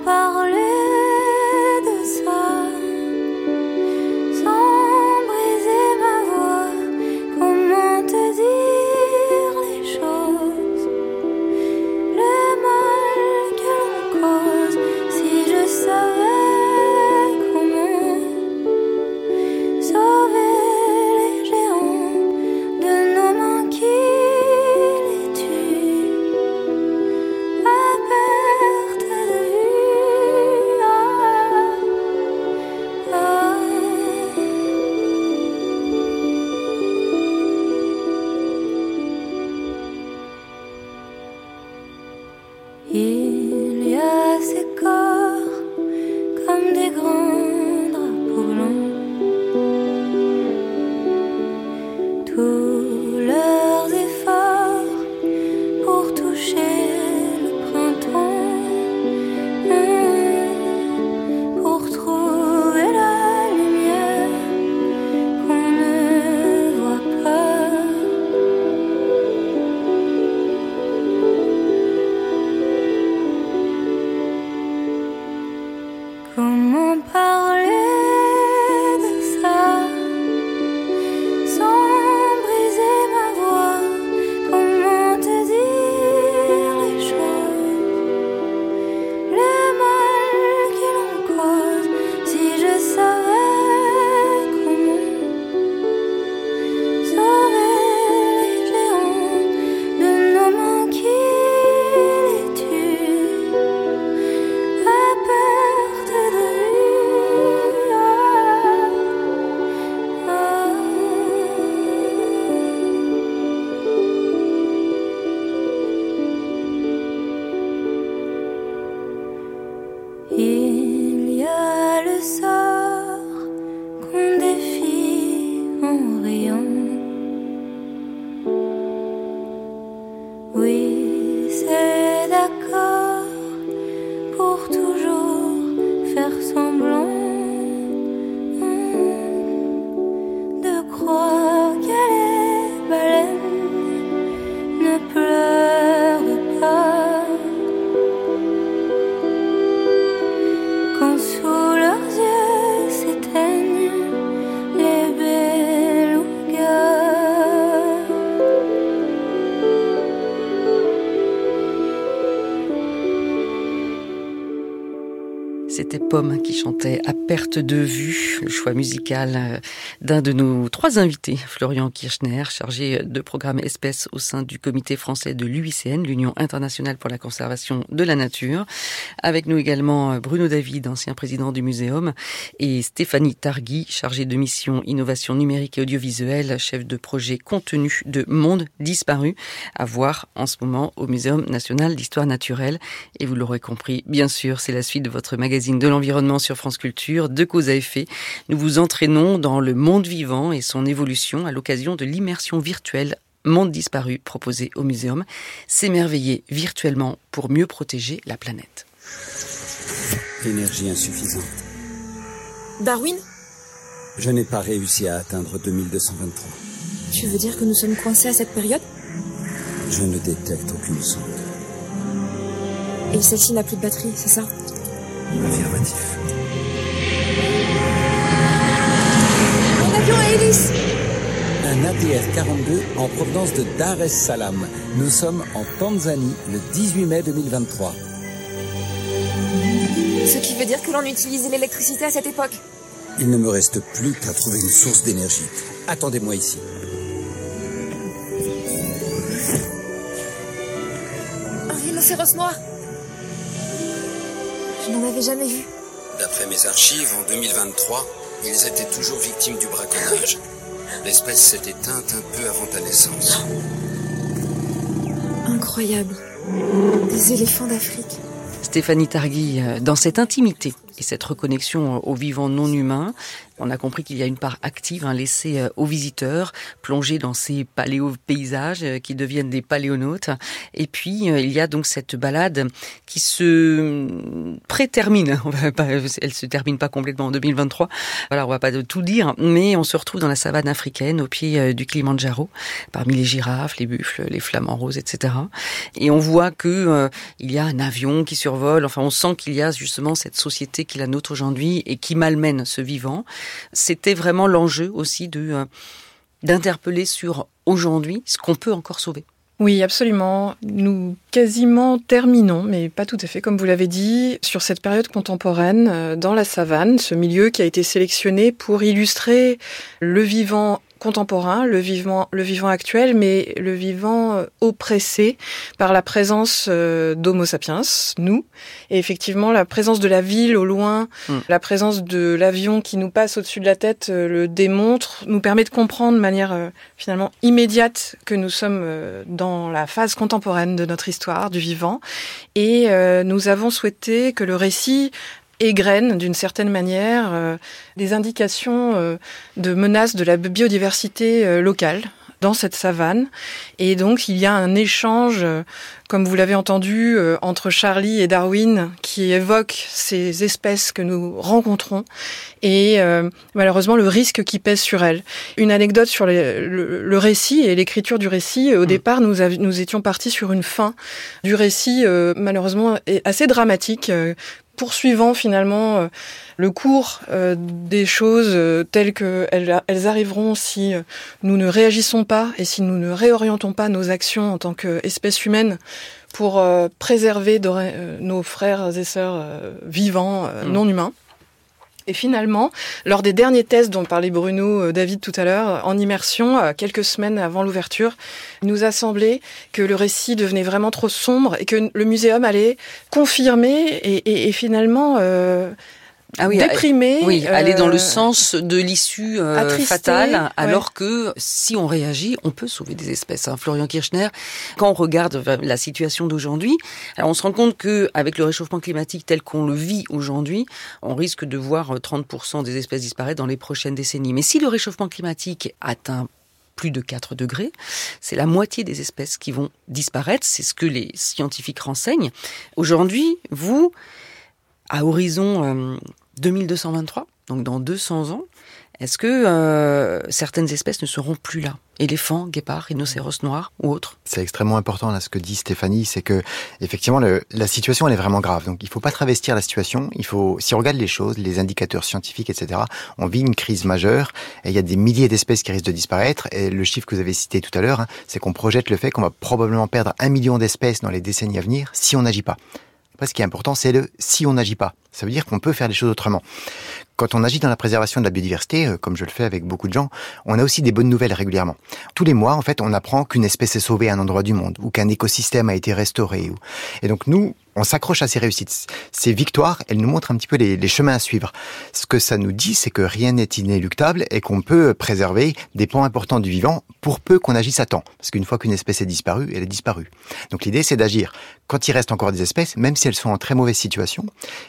Speaker 12: Comment parler
Speaker 4: so Qui chantait à perte de vue, le choix musical euh, d'un de nos trois invités, Florian Kirchner, chargé de programme espèces au sein du comité français de l'UICN, l'Union internationale pour la conservation de la nature. Avec nous également euh, Bruno David, ancien président du muséum, et Stéphanie Targui, chargée de mission innovation numérique et audiovisuelle, chef de projet contenu de Monde disparu, à voir en ce moment au Muséum national d'histoire naturelle. Et vous l'aurez compris, bien sûr, c'est la suite de votre magazine de l'environnement sur France Culture, de cause à effet. Nous vous entraînons dans le monde vivant et son évolution à l'occasion de l'immersion virtuelle Monde disparu proposée au muséum. S'émerveiller virtuellement pour mieux protéger la planète.
Speaker 3: Énergie insuffisante.
Speaker 2: Darwin
Speaker 3: Je n'ai pas réussi à atteindre 2223.
Speaker 2: Tu veux dire que nous sommes coincés à cette période?
Speaker 3: Je ne détecte aucune sonde.
Speaker 2: Et celle-ci n'a plus de batterie, c'est ça?
Speaker 3: Affirmatif. 42 en provenance de Dar es Salaam. Nous sommes en Tanzanie le 18 mai 2023.
Speaker 2: Ce qui veut dire que l'on utilisait l'électricité à cette époque.
Speaker 3: Il ne me reste plus qu'à trouver une source d'énergie. Attendez-moi ici.
Speaker 2: Un rhinocéros noir Je n'en avais jamais vu.
Speaker 3: D'après mes archives, en 2023, ils étaient toujours victimes du braconnage. L'espèce s'est éteinte un peu avant ta naissance.
Speaker 2: Incroyable. Des éléphants d'Afrique.
Speaker 4: Stéphanie Targui, euh, dans cette intimité et cette reconnexion aux vivants non humains, on a compris qu'il y a une part active hein, laissée euh, aux visiteurs, plongés dans ces paléo-paysages euh, qui deviennent des paléonautes. Et puis, il y a donc cette balade qui se prétermine. Elle se termine pas complètement en 2023. Voilà, on va pas tout dire, mais on se retrouve dans la savane africaine, au pied du Kilimanjaro, parmi les girafes, les buffles, les flamants roses, etc. Et on voit que euh, il y a un avion qui survole. Enfin, on sent qu'il y a justement cette société qui la nôtre aujourd'hui et qui malmène ce vivant. C'était vraiment l'enjeu aussi de euh, d'interpeller sur aujourd'hui ce qu'on peut encore sauver.
Speaker 5: Oui, absolument. Nous quasiment terminons, mais pas tout à fait, comme vous l'avez dit, sur cette période contemporaine euh, dans la savane, ce milieu qui a été sélectionné pour illustrer le vivant contemporain, le vivant, le vivant actuel, mais le vivant euh, oppressé par la présence euh, d'Homo sapiens, nous, et effectivement la présence de la ville au loin,
Speaker 4: Mm.
Speaker 5: la présence de l'avion qui nous passe au-dessus de la tête euh, le démontre, nous permet de comprendre de manière finalement immédiate que nous sommes dans la phase contemporaine de notre histoire du vivant, et nous avons souhaité que le récit égrène d'une certaine manière euh, des indications euh, de menaces de la biodiversité euh, locale dans cette savane. Et donc, il y a un échange, comme vous l'avez entendu, entre Charlie et Darwin, qui évoque ces espèces que nous rencontrons et malheureusement le risque qui pèse sur elles. Une anecdote sur les- le, le récit et l'écriture du récit. Au départ, nous, nous étions partis sur une fin du récit, malheureusement assez dramatique, poursuivant finalement euh, le cours euh, des choses euh, telles qu'elles elles arriveront si nous ne réagissons pas et si nous ne réorientons pas nos actions en tant qu'espèce humaine pour préserver nos frères et sœurs vivants,
Speaker 4: Mm.
Speaker 5: non humains. Et finalement, lors des derniers tests dont parlait Bruno euh, David tout à l'heure, en immersion, euh, quelques semaines avant l'ouverture, il nous a semblé que le récit devenait vraiment trop sombre et que le muséum allait confirmer et, finalement euh,
Speaker 4: Ah oui,
Speaker 5: déprimer.
Speaker 4: Oui, aller dans le
Speaker 5: euh,
Speaker 4: sens de l'issue euh, fatale,
Speaker 5: ouais.
Speaker 4: alors que si on réagit, on peut sauver des espèces. hein. Florian Kirchner, quand on regarde euh, la situation d'aujourd'hui, alors on se rend compte que avec le réchauffement climatique tel qu'on le vit aujourd'hui, on risque de voir euh, 30% des espèces disparaître dans les prochaines décennies. Mais si le réchauffement climatique atteint plus de 4 degrés, c'est la moitié des espèces qui vont disparaître, c'est ce que les scientifiques renseignent. Aujourd'hui, vous, à horizon euh, 2223, donc dans 200 ans, est-ce que euh, certaines espèces ne seront plus là? Éléphants, guépards, rhinocéros noirs ou autres?
Speaker 7: C'est extrêmement important là ce que dit Stéphanie, c'est que effectivement le- la situation elle est vraiment grave. Donc il faut pas travestir la situation. Il faut, si on regarde les choses, les indicateurs scientifiques, etc. On vit une crise majeure et il y a des milliers d'espèces qui risquent de disparaître. Et le chiffre que vous avez cité tout à l'heure, hein, c'est qu'on projette le fait qu'on va probablement perdre un million d'espèces dans les décennies à venir si on n'agit pas. Après, ce qui est important, c'est le si on n'agit pas. Ça veut dire qu'on peut faire les choses autrement. Quand on agit dans la préservation de la biodiversité, euh, comme je le fais avec beaucoup de gens, on a aussi des bonnes nouvelles régulièrement. Tous les mois, en fait, on apprend qu'une espèce est sauvée à un endroit du monde, ou qu'un écosystème a été restauré. Et donc nous, on s'accroche à ces réussites. Ces victoires, elles nous montrent un petit peu les, chemins à suivre. Ce que ça nous dit, c'est que rien n'est inéluctable et qu'on peut préserver des pans importants du vivant pour peu qu'on agisse à temps. Parce qu'une fois qu'une espèce est disparue, elle est disparue. Donc l'idée, c'est d'agir quand il reste encore des espèces, même si elles sont en très mauvaise situation.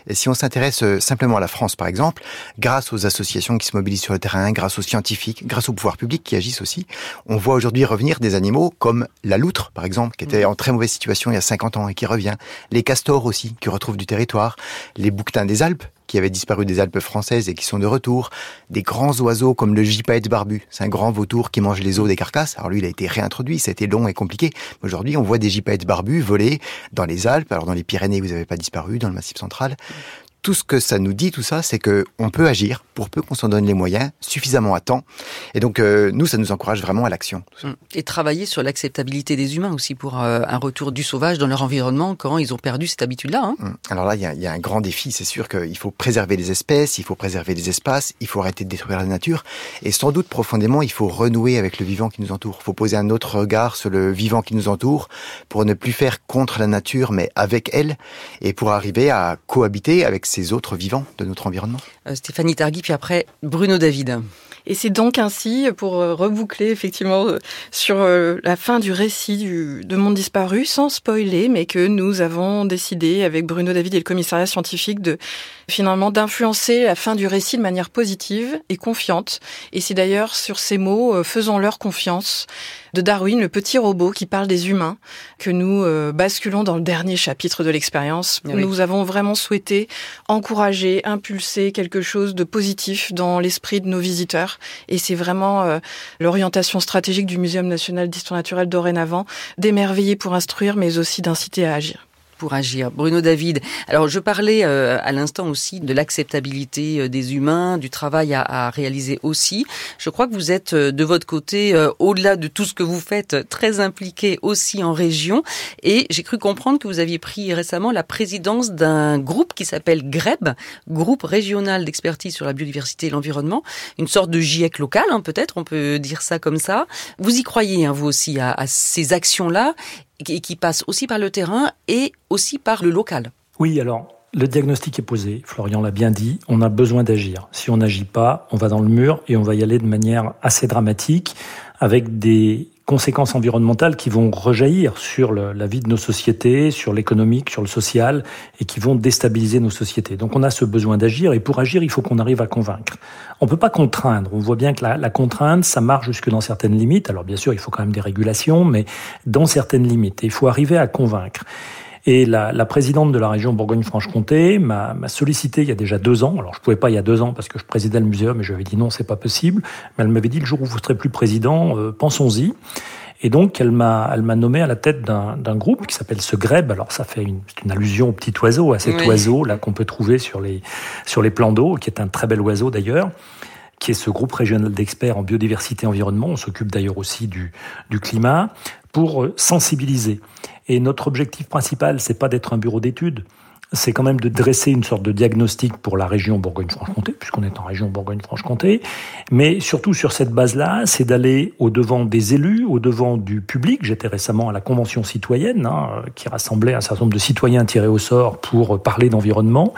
Speaker 7: Et si on s'intéresse euh, simplement à la France, par exemple, grâce aux associations qui se mobilisent sur le terrain, grâce aux scientifiques, grâce aux pouvoirs publics qui agissent aussi, on voit aujourd'hui revenir des animaux comme la loutre, par exemple, qui était en très mauvaise situation il y a 50 ans et qui revient. Les castors aussi, qui retrouvent du territoire. Les bouquetins des Alpes, qui avaient disparu des Alpes françaises et qui sont de retour. Des grands oiseaux comme le gypaète barbu. C'est un grand vautour qui mange les os des carcasses. Alors lui, il a été réintroduit. Ça a été long et compliqué. Aujourd'hui, on voit des gypaètes barbus voler dans les Alpes. Alors dans les Pyrénées, vous n'avez pas disparu, dans le Massif central tout ce que ça nous dit, tout ça, c'est que on peut agir pour peu qu'on s'en donne les moyens suffisamment à temps. Et donc, euh, nous, ça nous encourage vraiment à l'action.
Speaker 4: Et travailler sur l'acceptabilité des humains aussi pour euh, un retour du sauvage dans leur environnement quand ils ont perdu cette habitude-là. Hein.
Speaker 7: Hum. Alors là, il y a, y a, un grand défi. C'est sûr qu'il faut préserver les espèces, il faut préserver les espaces, il faut arrêter de détruire la nature. Et sans doute, profondément, il faut renouer avec le vivant qui nous entoure. Il faut poser un autre regard sur le vivant qui nous entoure pour ne plus faire contre la nature, mais avec elle, et pour arriver à cohabiter avec ces autres vivants de notre environnement.
Speaker 4: Euh, Stéphanie Targui, puis après Bruno David.
Speaker 5: Et c'est donc ainsi, pour euh, reboucler effectivement euh, sur la fin du récit du, de Monde disparu, sans spoiler, mais que nous avons décidé avec Bruno David et le commissariat scientifique de finalement d'influencer la fin du récit de manière positive et confiante. Et c'est d'ailleurs sur ces mots, faisons-leur confiance, de Darwin, le petit robot qui parle des humains, que nous basculons dans le dernier chapitre de l'expérience. Oui. Nous avons vraiment souhaité encourager, impulser quelque chose de positif dans l'esprit de nos visiteurs. Et c'est vraiment euh, l'orientation stratégique du Muséum national d'histoire naturelle dorénavant, d'émerveiller pour instruire, mais aussi d'inciter à agir
Speaker 4: pour agir. Bruno David, alors je parlais euh, à l'instant aussi de l'acceptabilité euh, des humains, du travail à, réaliser aussi. Je crois que vous êtes euh, de votre côté, euh, au-delà de tout ce que vous faites, très impliqué aussi en région. Et j'ai cru comprendre que vous aviez pris récemment la présidence d'un groupe qui s'appelle GREB, Groupe régional d'expertise sur la biodiversité et l'environnement, une sorte de GIEC local, hein, peut-être, on peut dire ça comme ça. Vous y croyez, hein, vous aussi, à, à ces actions-là et qui passe aussi par le terrain et aussi par le local.
Speaker 6: Oui, alors le diagnostic est posé, Florian l'a bien dit, on a besoin d'agir. Si on n'agit pas, on va dans le mur et on va y aller de manière assez dramatique avec des conséquences environnementales qui vont rejaillir sur la vie de nos sociétés, sur l'économique, sur le social, et qui vont déstabiliser nos sociétés. Donc on a ce besoin d'agir, et pour agir, il faut qu'on arrive à convaincre. On peut pas contraindre. On voit bien que la, la, contrainte, ça marche jusque dans certaines limites. Alors bien sûr, il faut quand même des régulations, mais dans certaines limites. Et il faut arriver à convaincre. Et la, la, présidente de la région Bourgogne-Franche-Comté m'a sollicité il y a déjà deux ans. Alors je pouvais pas il y a deux ans parce que je présidais le muséum et je lui avais dit non, c'est pas possible. Mais elle m'avait dit le jour où vous serez plus président, euh, pensons-y. Et donc, elle m'a, elle m'a nommé à la tête d'un groupe qui s'appelle ce grèbe. Alors, ça fait une, une allusion au petit oiseau, à cet oui. oiseau là qu'on peut trouver sur les sur les plans d'eau, qui est un très bel oiseau d'ailleurs qui est ce groupe régional d'experts en biodiversité et environnement. On s'occupe d'ailleurs aussi du, climat pour sensibiliser. Et notre objectif principal, c'est pas d'être un bureau d'études, c'est quand même de dresser une sorte de diagnostic pour la région Bourgogne-Franche-Comté, puisqu'on est en région Bourgogne-Franche-Comté. Mais surtout sur cette base-là, c'est d'aller au-devant des élus, au-devant du public. J'étais récemment à la Convention citoyenne, hein, qui rassemblait un certain nombre de citoyens tirés au sort pour parler d'environnement.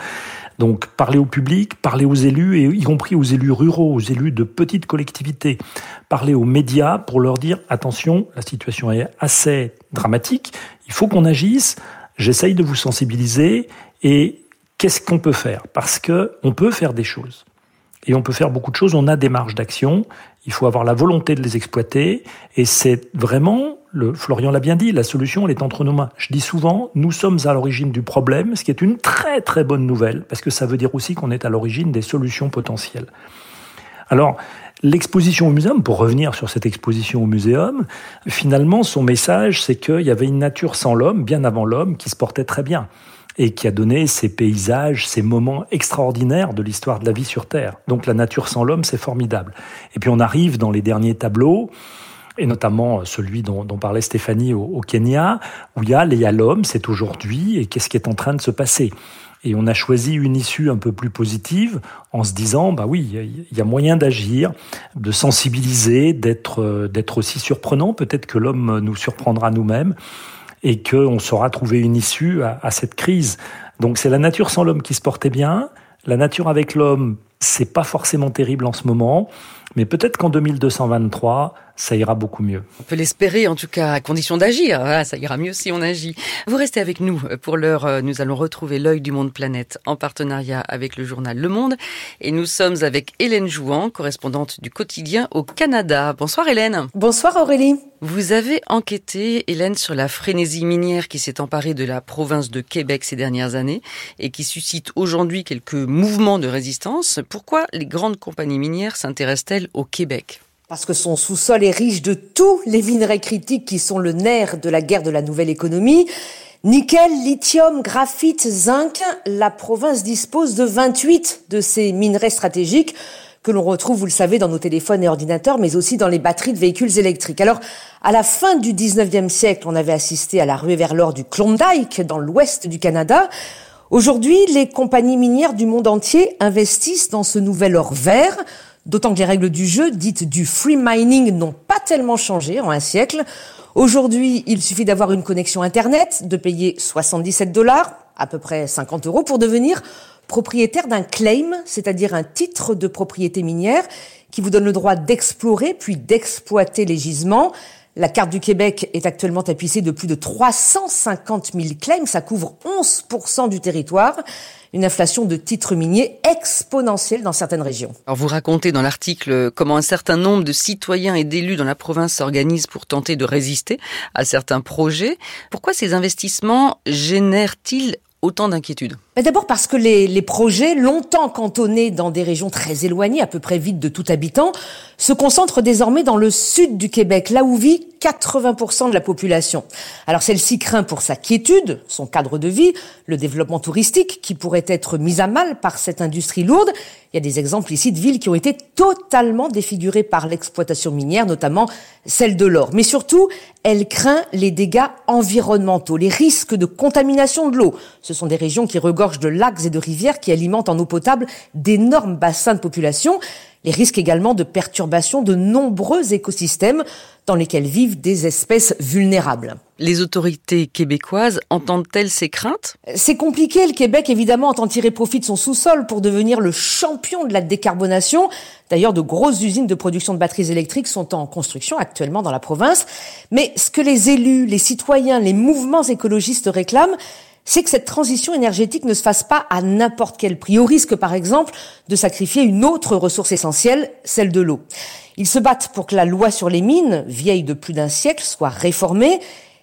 Speaker 6: Donc parler au public, parler aux élus, et y compris aux élus ruraux, aux élus de petites collectivités, parler aux médias pour leur dire attention, la situation est assez dramatique, il faut qu'on agisse, j'essaye de vous sensibiliser, et qu'est-ce qu'on peut faire? Parce que on peut faire des choses. Et on peut faire beaucoup de choses, on a des marges d'action, il faut avoir la volonté de les exploiter, et c'est vraiment Florian l'a bien dit, la solution, elle est entre nos mains. Je dis souvent, nous sommes à l'origine du problème, ce qui est une très très bonne nouvelle, parce que ça veut dire aussi qu'on est à l'origine des solutions potentielles. Alors, l'exposition au muséum, pour revenir sur cette exposition au muséum, finalement, son message, c'est qu'il y avait une nature sans l'homme, bien avant l'homme, qui se portait très bien et qui a donné ces paysages, ces moments extraordinaires de l'histoire de la vie sur Terre. Donc la nature sans l'homme, c'est formidable. Et puis on arrive dans les derniers tableaux et notamment celui dont, parlait Stéphanie au, Kenya, où il y a les l'homme, c'est aujourd'hui, et qu'est-ce qui est en train de se passer? Et on a choisi une issue un peu plus positive en se disant, bah oui, il y a moyen d'agir, de sensibiliser, d'être, d'être aussi surprenant. Peut-être que l'homme nous surprendra nous-mêmes et qu'on saura trouver une issue à, à cette crise. Donc c'est la nature sans l'homme qui se portait bien. La nature avec l'homme, c'est pas forcément terrible en ce moment, mais peut-être qu'en 2223, ça ira beaucoup mieux.
Speaker 4: On peut l'espérer, en tout cas, à condition d'agir. Ah, ça ira mieux si on agit. Vous restez avec nous. Pour l'heure, euh, nous allons retrouver l'œil du monde planète en partenariat avec le journal Le Monde. Et nous sommes avec Hélène Jouan, correspondante du quotidien au Canada. Bonsoir Hélène.
Speaker 13: Bonsoir Aurélie.
Speaker 4: Vous avez enquêté, Hélène, sur la frénésie minière qui s'est emparée de la province de Québec ces dernières années et qui suscite aujourd'hui quelques mouvements de résistance. Pourquoi les grandes compagnies minières s'intéressent-elles au Québec
Speaker 13: parce que son sous-sol est riche de tous les minerais critiques qui sont le nerf de la guerre de la nouvelle économie. Nickel, lithium, graphite, zinc, la province dispose de 28 de ces minerais stratégiques que l'on retrouve, vous le savez, dans nos téléphones et ordinateurs, mais aussi dans les batteries de véhicules électriques. Alors, à la fin du 19e siècle, on avait assisté à la ruée vers l'or du Klondike, dans l'ouest du Canada. Aujourd'hui, les compagnies minières du monde entier investissent dans ce nouvel or vert, D'autant que les règles du jeu, dites du free mining, n'ont pas tellement changé en un siècle. Aujourd'hui, il suffit d'avoir une connexion Internet, de payer 77 dollars, à peu près 50 euros, pour devenir propriétaire d'un claim, c'est-à-dire un titre de propriété minière qui vous donne le droit d'explorer puis d'exploiter les gisements. La carte du Québec est actuellement tapissée de plus de 350 000 claims, ça couvre 11% du territoire une inflation de titres miniers exponentielle dans certaines régions.
Speaker 4: Alors vous racontez dans l'article comment un certain nombre de citoyens et d'élus dans la province s'organisent pour tenter de résister à certains projets. Pourquoi ces investissements génèrent-ils autant d'inquiétudes?
Speaker 13: D'abord parce que les, les, projets, longtemps cantonnés dans des régions très éloignées, à peu près vides de tout habitant, se concentrent désormais dans le sud du Québec, là où vit 80% de la population. Alors celle-ci craint pour sa quiétude, son cadre de vie, le développement touristique qui pourrait être mis à mal par cette industrie lourde. Il y a des exemples ici de villes qui ont été totalement défigurées par l'exploitation minière, notamment celle de l'or. Mais surtout, elle craint les dégâts environnementaux, les risques de contamination de l'eau. Ce sont des régions qui regorgent de lacs et de rivières qui alimentent en eau potable d'énormes bassins de population. Les risques également de perturbation de nombreux écosystèmes dans lesquels vivent des espèces vulnérables.
Speaker 4: Les autorités québécoises entendent-elles ces craintes?
Speaker 13: C'est compliqué. Le Québec, évidemment, entend tirer profit de son sous-sol pour devenir le champion de la décarbonation. D'ailleurs, de grosses usines de production de batteries électriques sont en construction actuellement dans la province. Mais ce que les élus, les citoyens, les mouvements écologistes réclament, c'est que cette transition énergétique ne se fasse pas à n'importe quel prix, au risque par exemple de sacrifier une autre ressource essentielle, celle de l'eau. Ils se battent pour que la loi sur les mines, vieille de plus d'un siècle, soit réformée,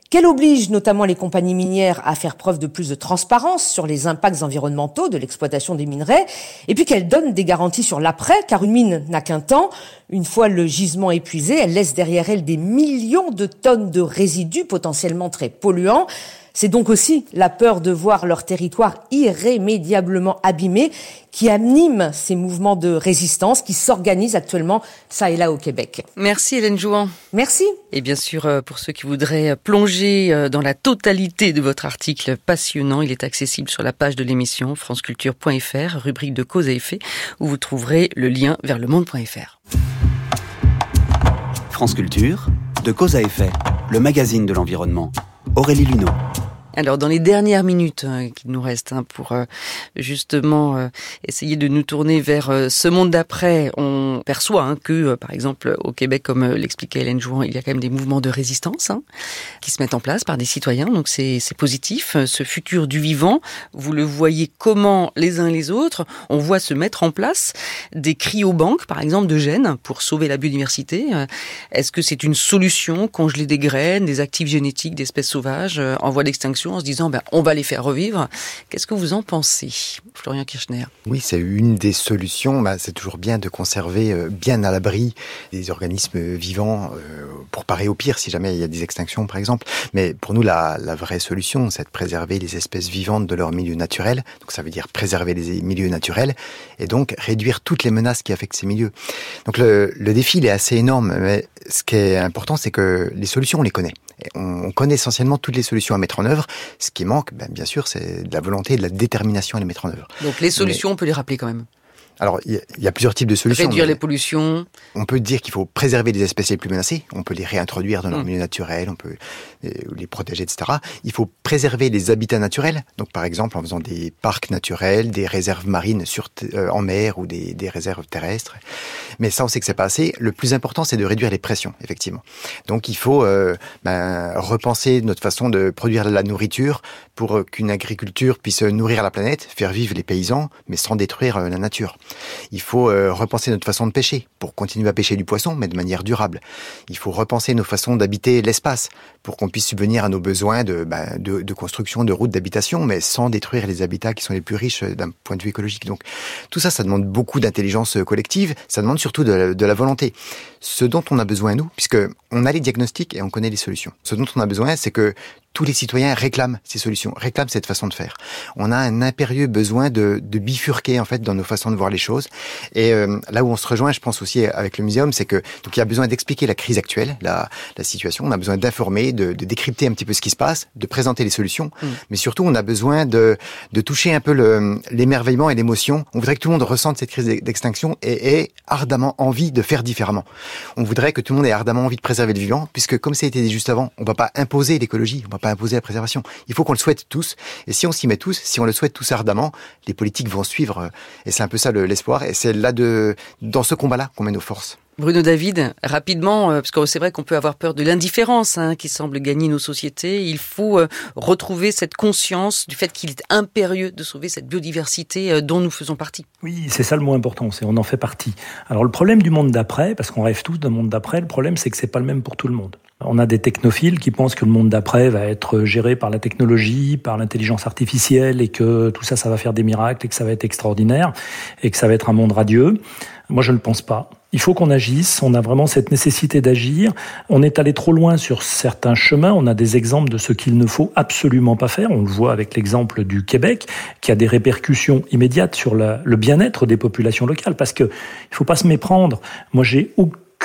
Speaker 13: qu'elle oblige notamment les compagnies minières à faire preuve de plus de transparence sur les impacts environnementaux de l'exploitation des minerais, et puis qu'elle donne des garanties sur l'après, car une mine n'a qu'un temps. Une fois le gisement épuisé, elle laisse derrière elle des millions de tonnes de résidus potentiellement très polluants. C'est donc aussi la peur de voir leur territoire irrémédiablement abîmé qui anime ces mouvements de résistance qui s'organisent actuellement ça et là au Québec.
Speaker 4: Merci Hélène Jouan.
Speaker 13: Merci.
Speaker 4: Et bien sûr, euh, pour ceux qui voudraient plonger euh, dans la totalité de votre article passionnant, il est accessible sur la page de l'émission franceculture.fr, rubrique de cause à effet, où vous trouverez le lien vers le monde.fr.
Speaker 1: France Culture, de cause à effet, le magazine de l'environnement. Aurélie Luneau.
Speaker 4: Alors dans les dernières minutes hein, qui nous restent hein, pour euh, justement euh, essayer de nous tourner vers euh, ce monde d'après, on perçoit hein, que par exemple au Québec, comme l'expliquait Hélène Jouan, il y a quand même des mouvements de résistance qui se mettent en place par des citoyens, donc c'est positif. Ce futur du vivant, vous le voyez comment les uns les autres, on voit se mettre en place des cryobanques par exemple de gènes pour sauver la biodiversité. Est-ce que c'est une solution congeler des graines, des actifs génétiques d'espèces sauvages en voie d'extinction? En se disant ben, on va les faire revivre. Qu'est-ce que vous en pensez, Florian Kirchner?
Speaker 7: Oui, c'est une des solutions. Bah, c'est toujours bien de conserver euh, bien à l'abri des organismes vivants euh, pour parer au pire si jamais il y a des extinctions, par exemple. Mais pour nous, la, la vraie solution, c'est de préserver les espèces vivantes de leur milieu naturel. Donc ça veut dire préserver les milieux naturels et donc réduire toutes les menaces qui affectent ces milieux. Donc le, le défi, il est assez énorme. Mais ce qui est important, c'est que les solutions, on les connaît. On connaît essentiellement toutes les solutions à mettre en œuvre. Ce qui manque, ben, bien sûr, c'est de la volonté et de la détermination à les mettre en œuvre.
Speaker 4: Donc les solutions, on peut les rappeler quand même.
Speaker 7: Alors, il y, a plusieurs types de solutions.
Speaker 4: Réduire les pollutions.
Speaker 7: On peut dire qu'il faut préserver les espèces les plus menacées. On peut les réintroduire dans leur mm. milieu naturel, on peut euh, les protéger, etc. Il faut préserver les habitats naturels. Donc, par exemple, en faisant des parcs naturels, des réserves marines sur, euh, en mer ou des, des, réserves terrestres. Mais ça, on sait que c'est pas assez. Le plus important, c'est de réduire les pressions, effectivement. Donc, il faut euh, ben, repenser notre façon de produire de la nourriture pour qu'une agriculture puisse nourrir la planète, faire vivre les paysans, mais sans détruire la nature. Il faut euh, repenser notre façon de pêcher pour continuer à pêcher du poisson, mais de manière durable. Il faut repenser nos façons d'habiter l'espace pour qu'on puisse subvenir à nos besoins de, ben, de, construction de routes d'habitation, mais sans détruire les habitats qui sont les plus riches d'un point de vue écologique. Donc tout ça, ça demande beaucoup d'intelligence collective, ça demande surtout de la, volonté. Ce dont on a besoin, nous, puisque on a les diagnostics et on connaît les solutions. Ce dont on a besoin, c'est que tous les citoyens réclament ces solutions, réclament cette façon de faire. On a un impérieux besoin de, de bifurquer en fait dans nos façons de voir les choses. Et euh, là où on se rejoint, je pense aussi avec le muséum, c'est que donc il y a besoin d'expliquer la crise actuelle, la, la situation. On a besoin d'informer, de, de, décrypter un petit peu ce qui se passe, de présenter les solutions. Mm. Mais surtout, on a besoin de, de toucher un peu l'émerveillement et l'émotion. On voudrait que tout le monde ressente cette crise d'extinction et ait ardemment envie de faire différemment. On voudrait que tout le monde ait ardemment envie de préserver le vivant, puisque comme ça a été dit juste avant, on va pas imposer l'écologie, on va imposer la préservation. Il faut qu'on le souhaite tous. Et si on s'y met tous, si on le souhaite tous ardemment, les politiques vont suivre. Et c'est un peu ça l'espoir. et c'est là de, dans ce combat-là qu'on met nos forces.
Speaker 4: Bruno David, rapidement, euh, parce que c'est vrai qu'on peut avoir peur de l'indifférence hein, qui semble gagner nos sociétés. Il faut euh, retrouver cette conscience du fait qu'il est impérieux de sauver cette biodiversité euh, dont nous faisons partie.
Speaker 6: Oui, c'est ça le mot important, c'est on en fait partie. Alors le problème du monde d'après, parce qu'on rêve tous d'un monde d'après, le problème c'est que c'est pas le même pour tout le monde. On a des technophiles qui pensent que le monde d'après va être géré par la technologie, par l'intelligence artificielle et que tout ça, ça va faire des miracles et que ça va être extraordinaire et que ça va être un monde radieux. Moi, je ne le pense pas. Il faut qu'on agisse, on a vraiment cette nécessité d'agir. On est allé trop loin sur certains chemins, on a des exemples de ce qu'il ne faut absolument pas faire. On le voit avec l'exemple du Québec, qui a des répercussions immédiates sur le bien-être des populations locales, parce que il faut pas se méprendre. Moi, j'ai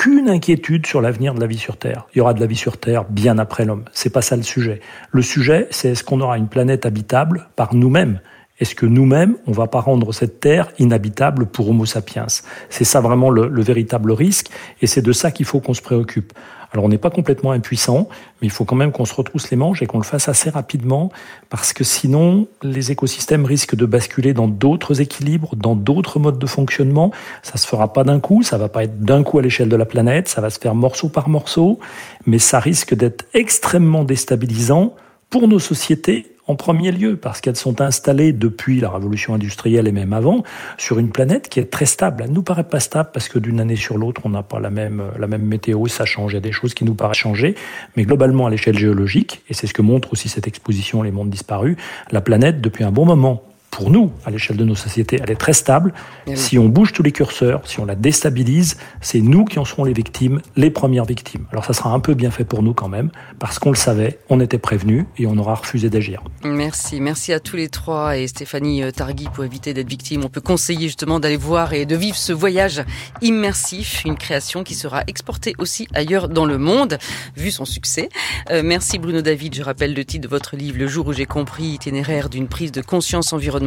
Speaker 6: aucune inquiétude sur l'avenir de la vie sur Terre. Il y aura de la vie sur Terre bien après l'homme. C'est pas ça le sujet. Le sujet, c'est est-ce qu'on aura une planète habitable par nous-mêmes? Est-ce que nous-mêmes, on va pas rendre cette terre inhabitable pour Homo sapiens? C'est ça vraiment le, le, véritable risque, et c'est de ça qu'il faut qu'on se préoccupe. Alors on n'est pas complètement impuissant, mais il faut quand même qu'on se retrousse les manches et qu'on le fasse assez rapidement, parce que sinon, les écosystèmes risquent de basculer dans d'autres équilibres, dans d'autres modes de fonctionnement. Ça se fera pas d'un coup, ça va pas être d'un coup à l'échelle de la planète, ça va se faire morceau par morceau, mais ça risque d'être extrêmement déstabilisant pour nos sociétés en premier lieu, parce qu'elles sont installées depuis la révolution industrielle et même avant, sur une planète qui est très stable. Elle nous paraît pas stable parce que d'une année sur l'autre, on n'a pas la même, la même météo, ça change, il y a des choses qui nous paraissent changer. Mais globalement, à l'échelle géologique, et c'est ce que montre aussi cette exposition Les mondes disparus, la planète, depuis un bon moment, pour nous, à l'échelle de nos sociétés, elle est très stable. Eh si on bouge tous les curseurs, si on la déstabilise, c'est nous qui en serons les victimes, les premières victimes. Alors ça sera un peu bien fait pour nous quand même, parce qu'on le savait, on était prévenus et on aura refusé d'agir.
Speaker 4: Merci, merci à tous les trois et Stéphanie euh, Targui pour éviter d'être victime. On peut conseiller justement d'aller voir et de vivre ce voyage immersif, une création qui sera exportée aussi ailleurs dans le monde, vu son succès. Euh, merci Bruno David, je rappelle le titre de votre livre, Le jour où j'ai compris, itinéraire d'une prise de conscience environnementale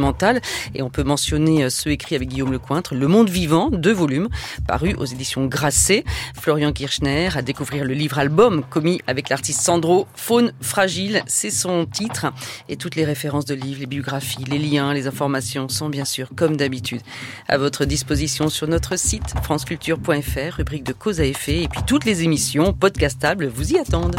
Speaker 4: et on peut mentionner euh, ceux écrits avec Guillaume Lecointre, Le Monde Vivant, deux volumes, paru aux éditions Grasset. Florian Kirchner à découvrir le livre-album commis avec l'artiste Sandro, Faune Fragile, c'est son titre. Et toutes les références de livres, les biographies, les liens, les informations sont bien sûr, comme d'habitude, à votre disposition sur notre site franceculture.fr, rubrique de cause à effet, et puis toutes les émissions podcastables vous y attendent.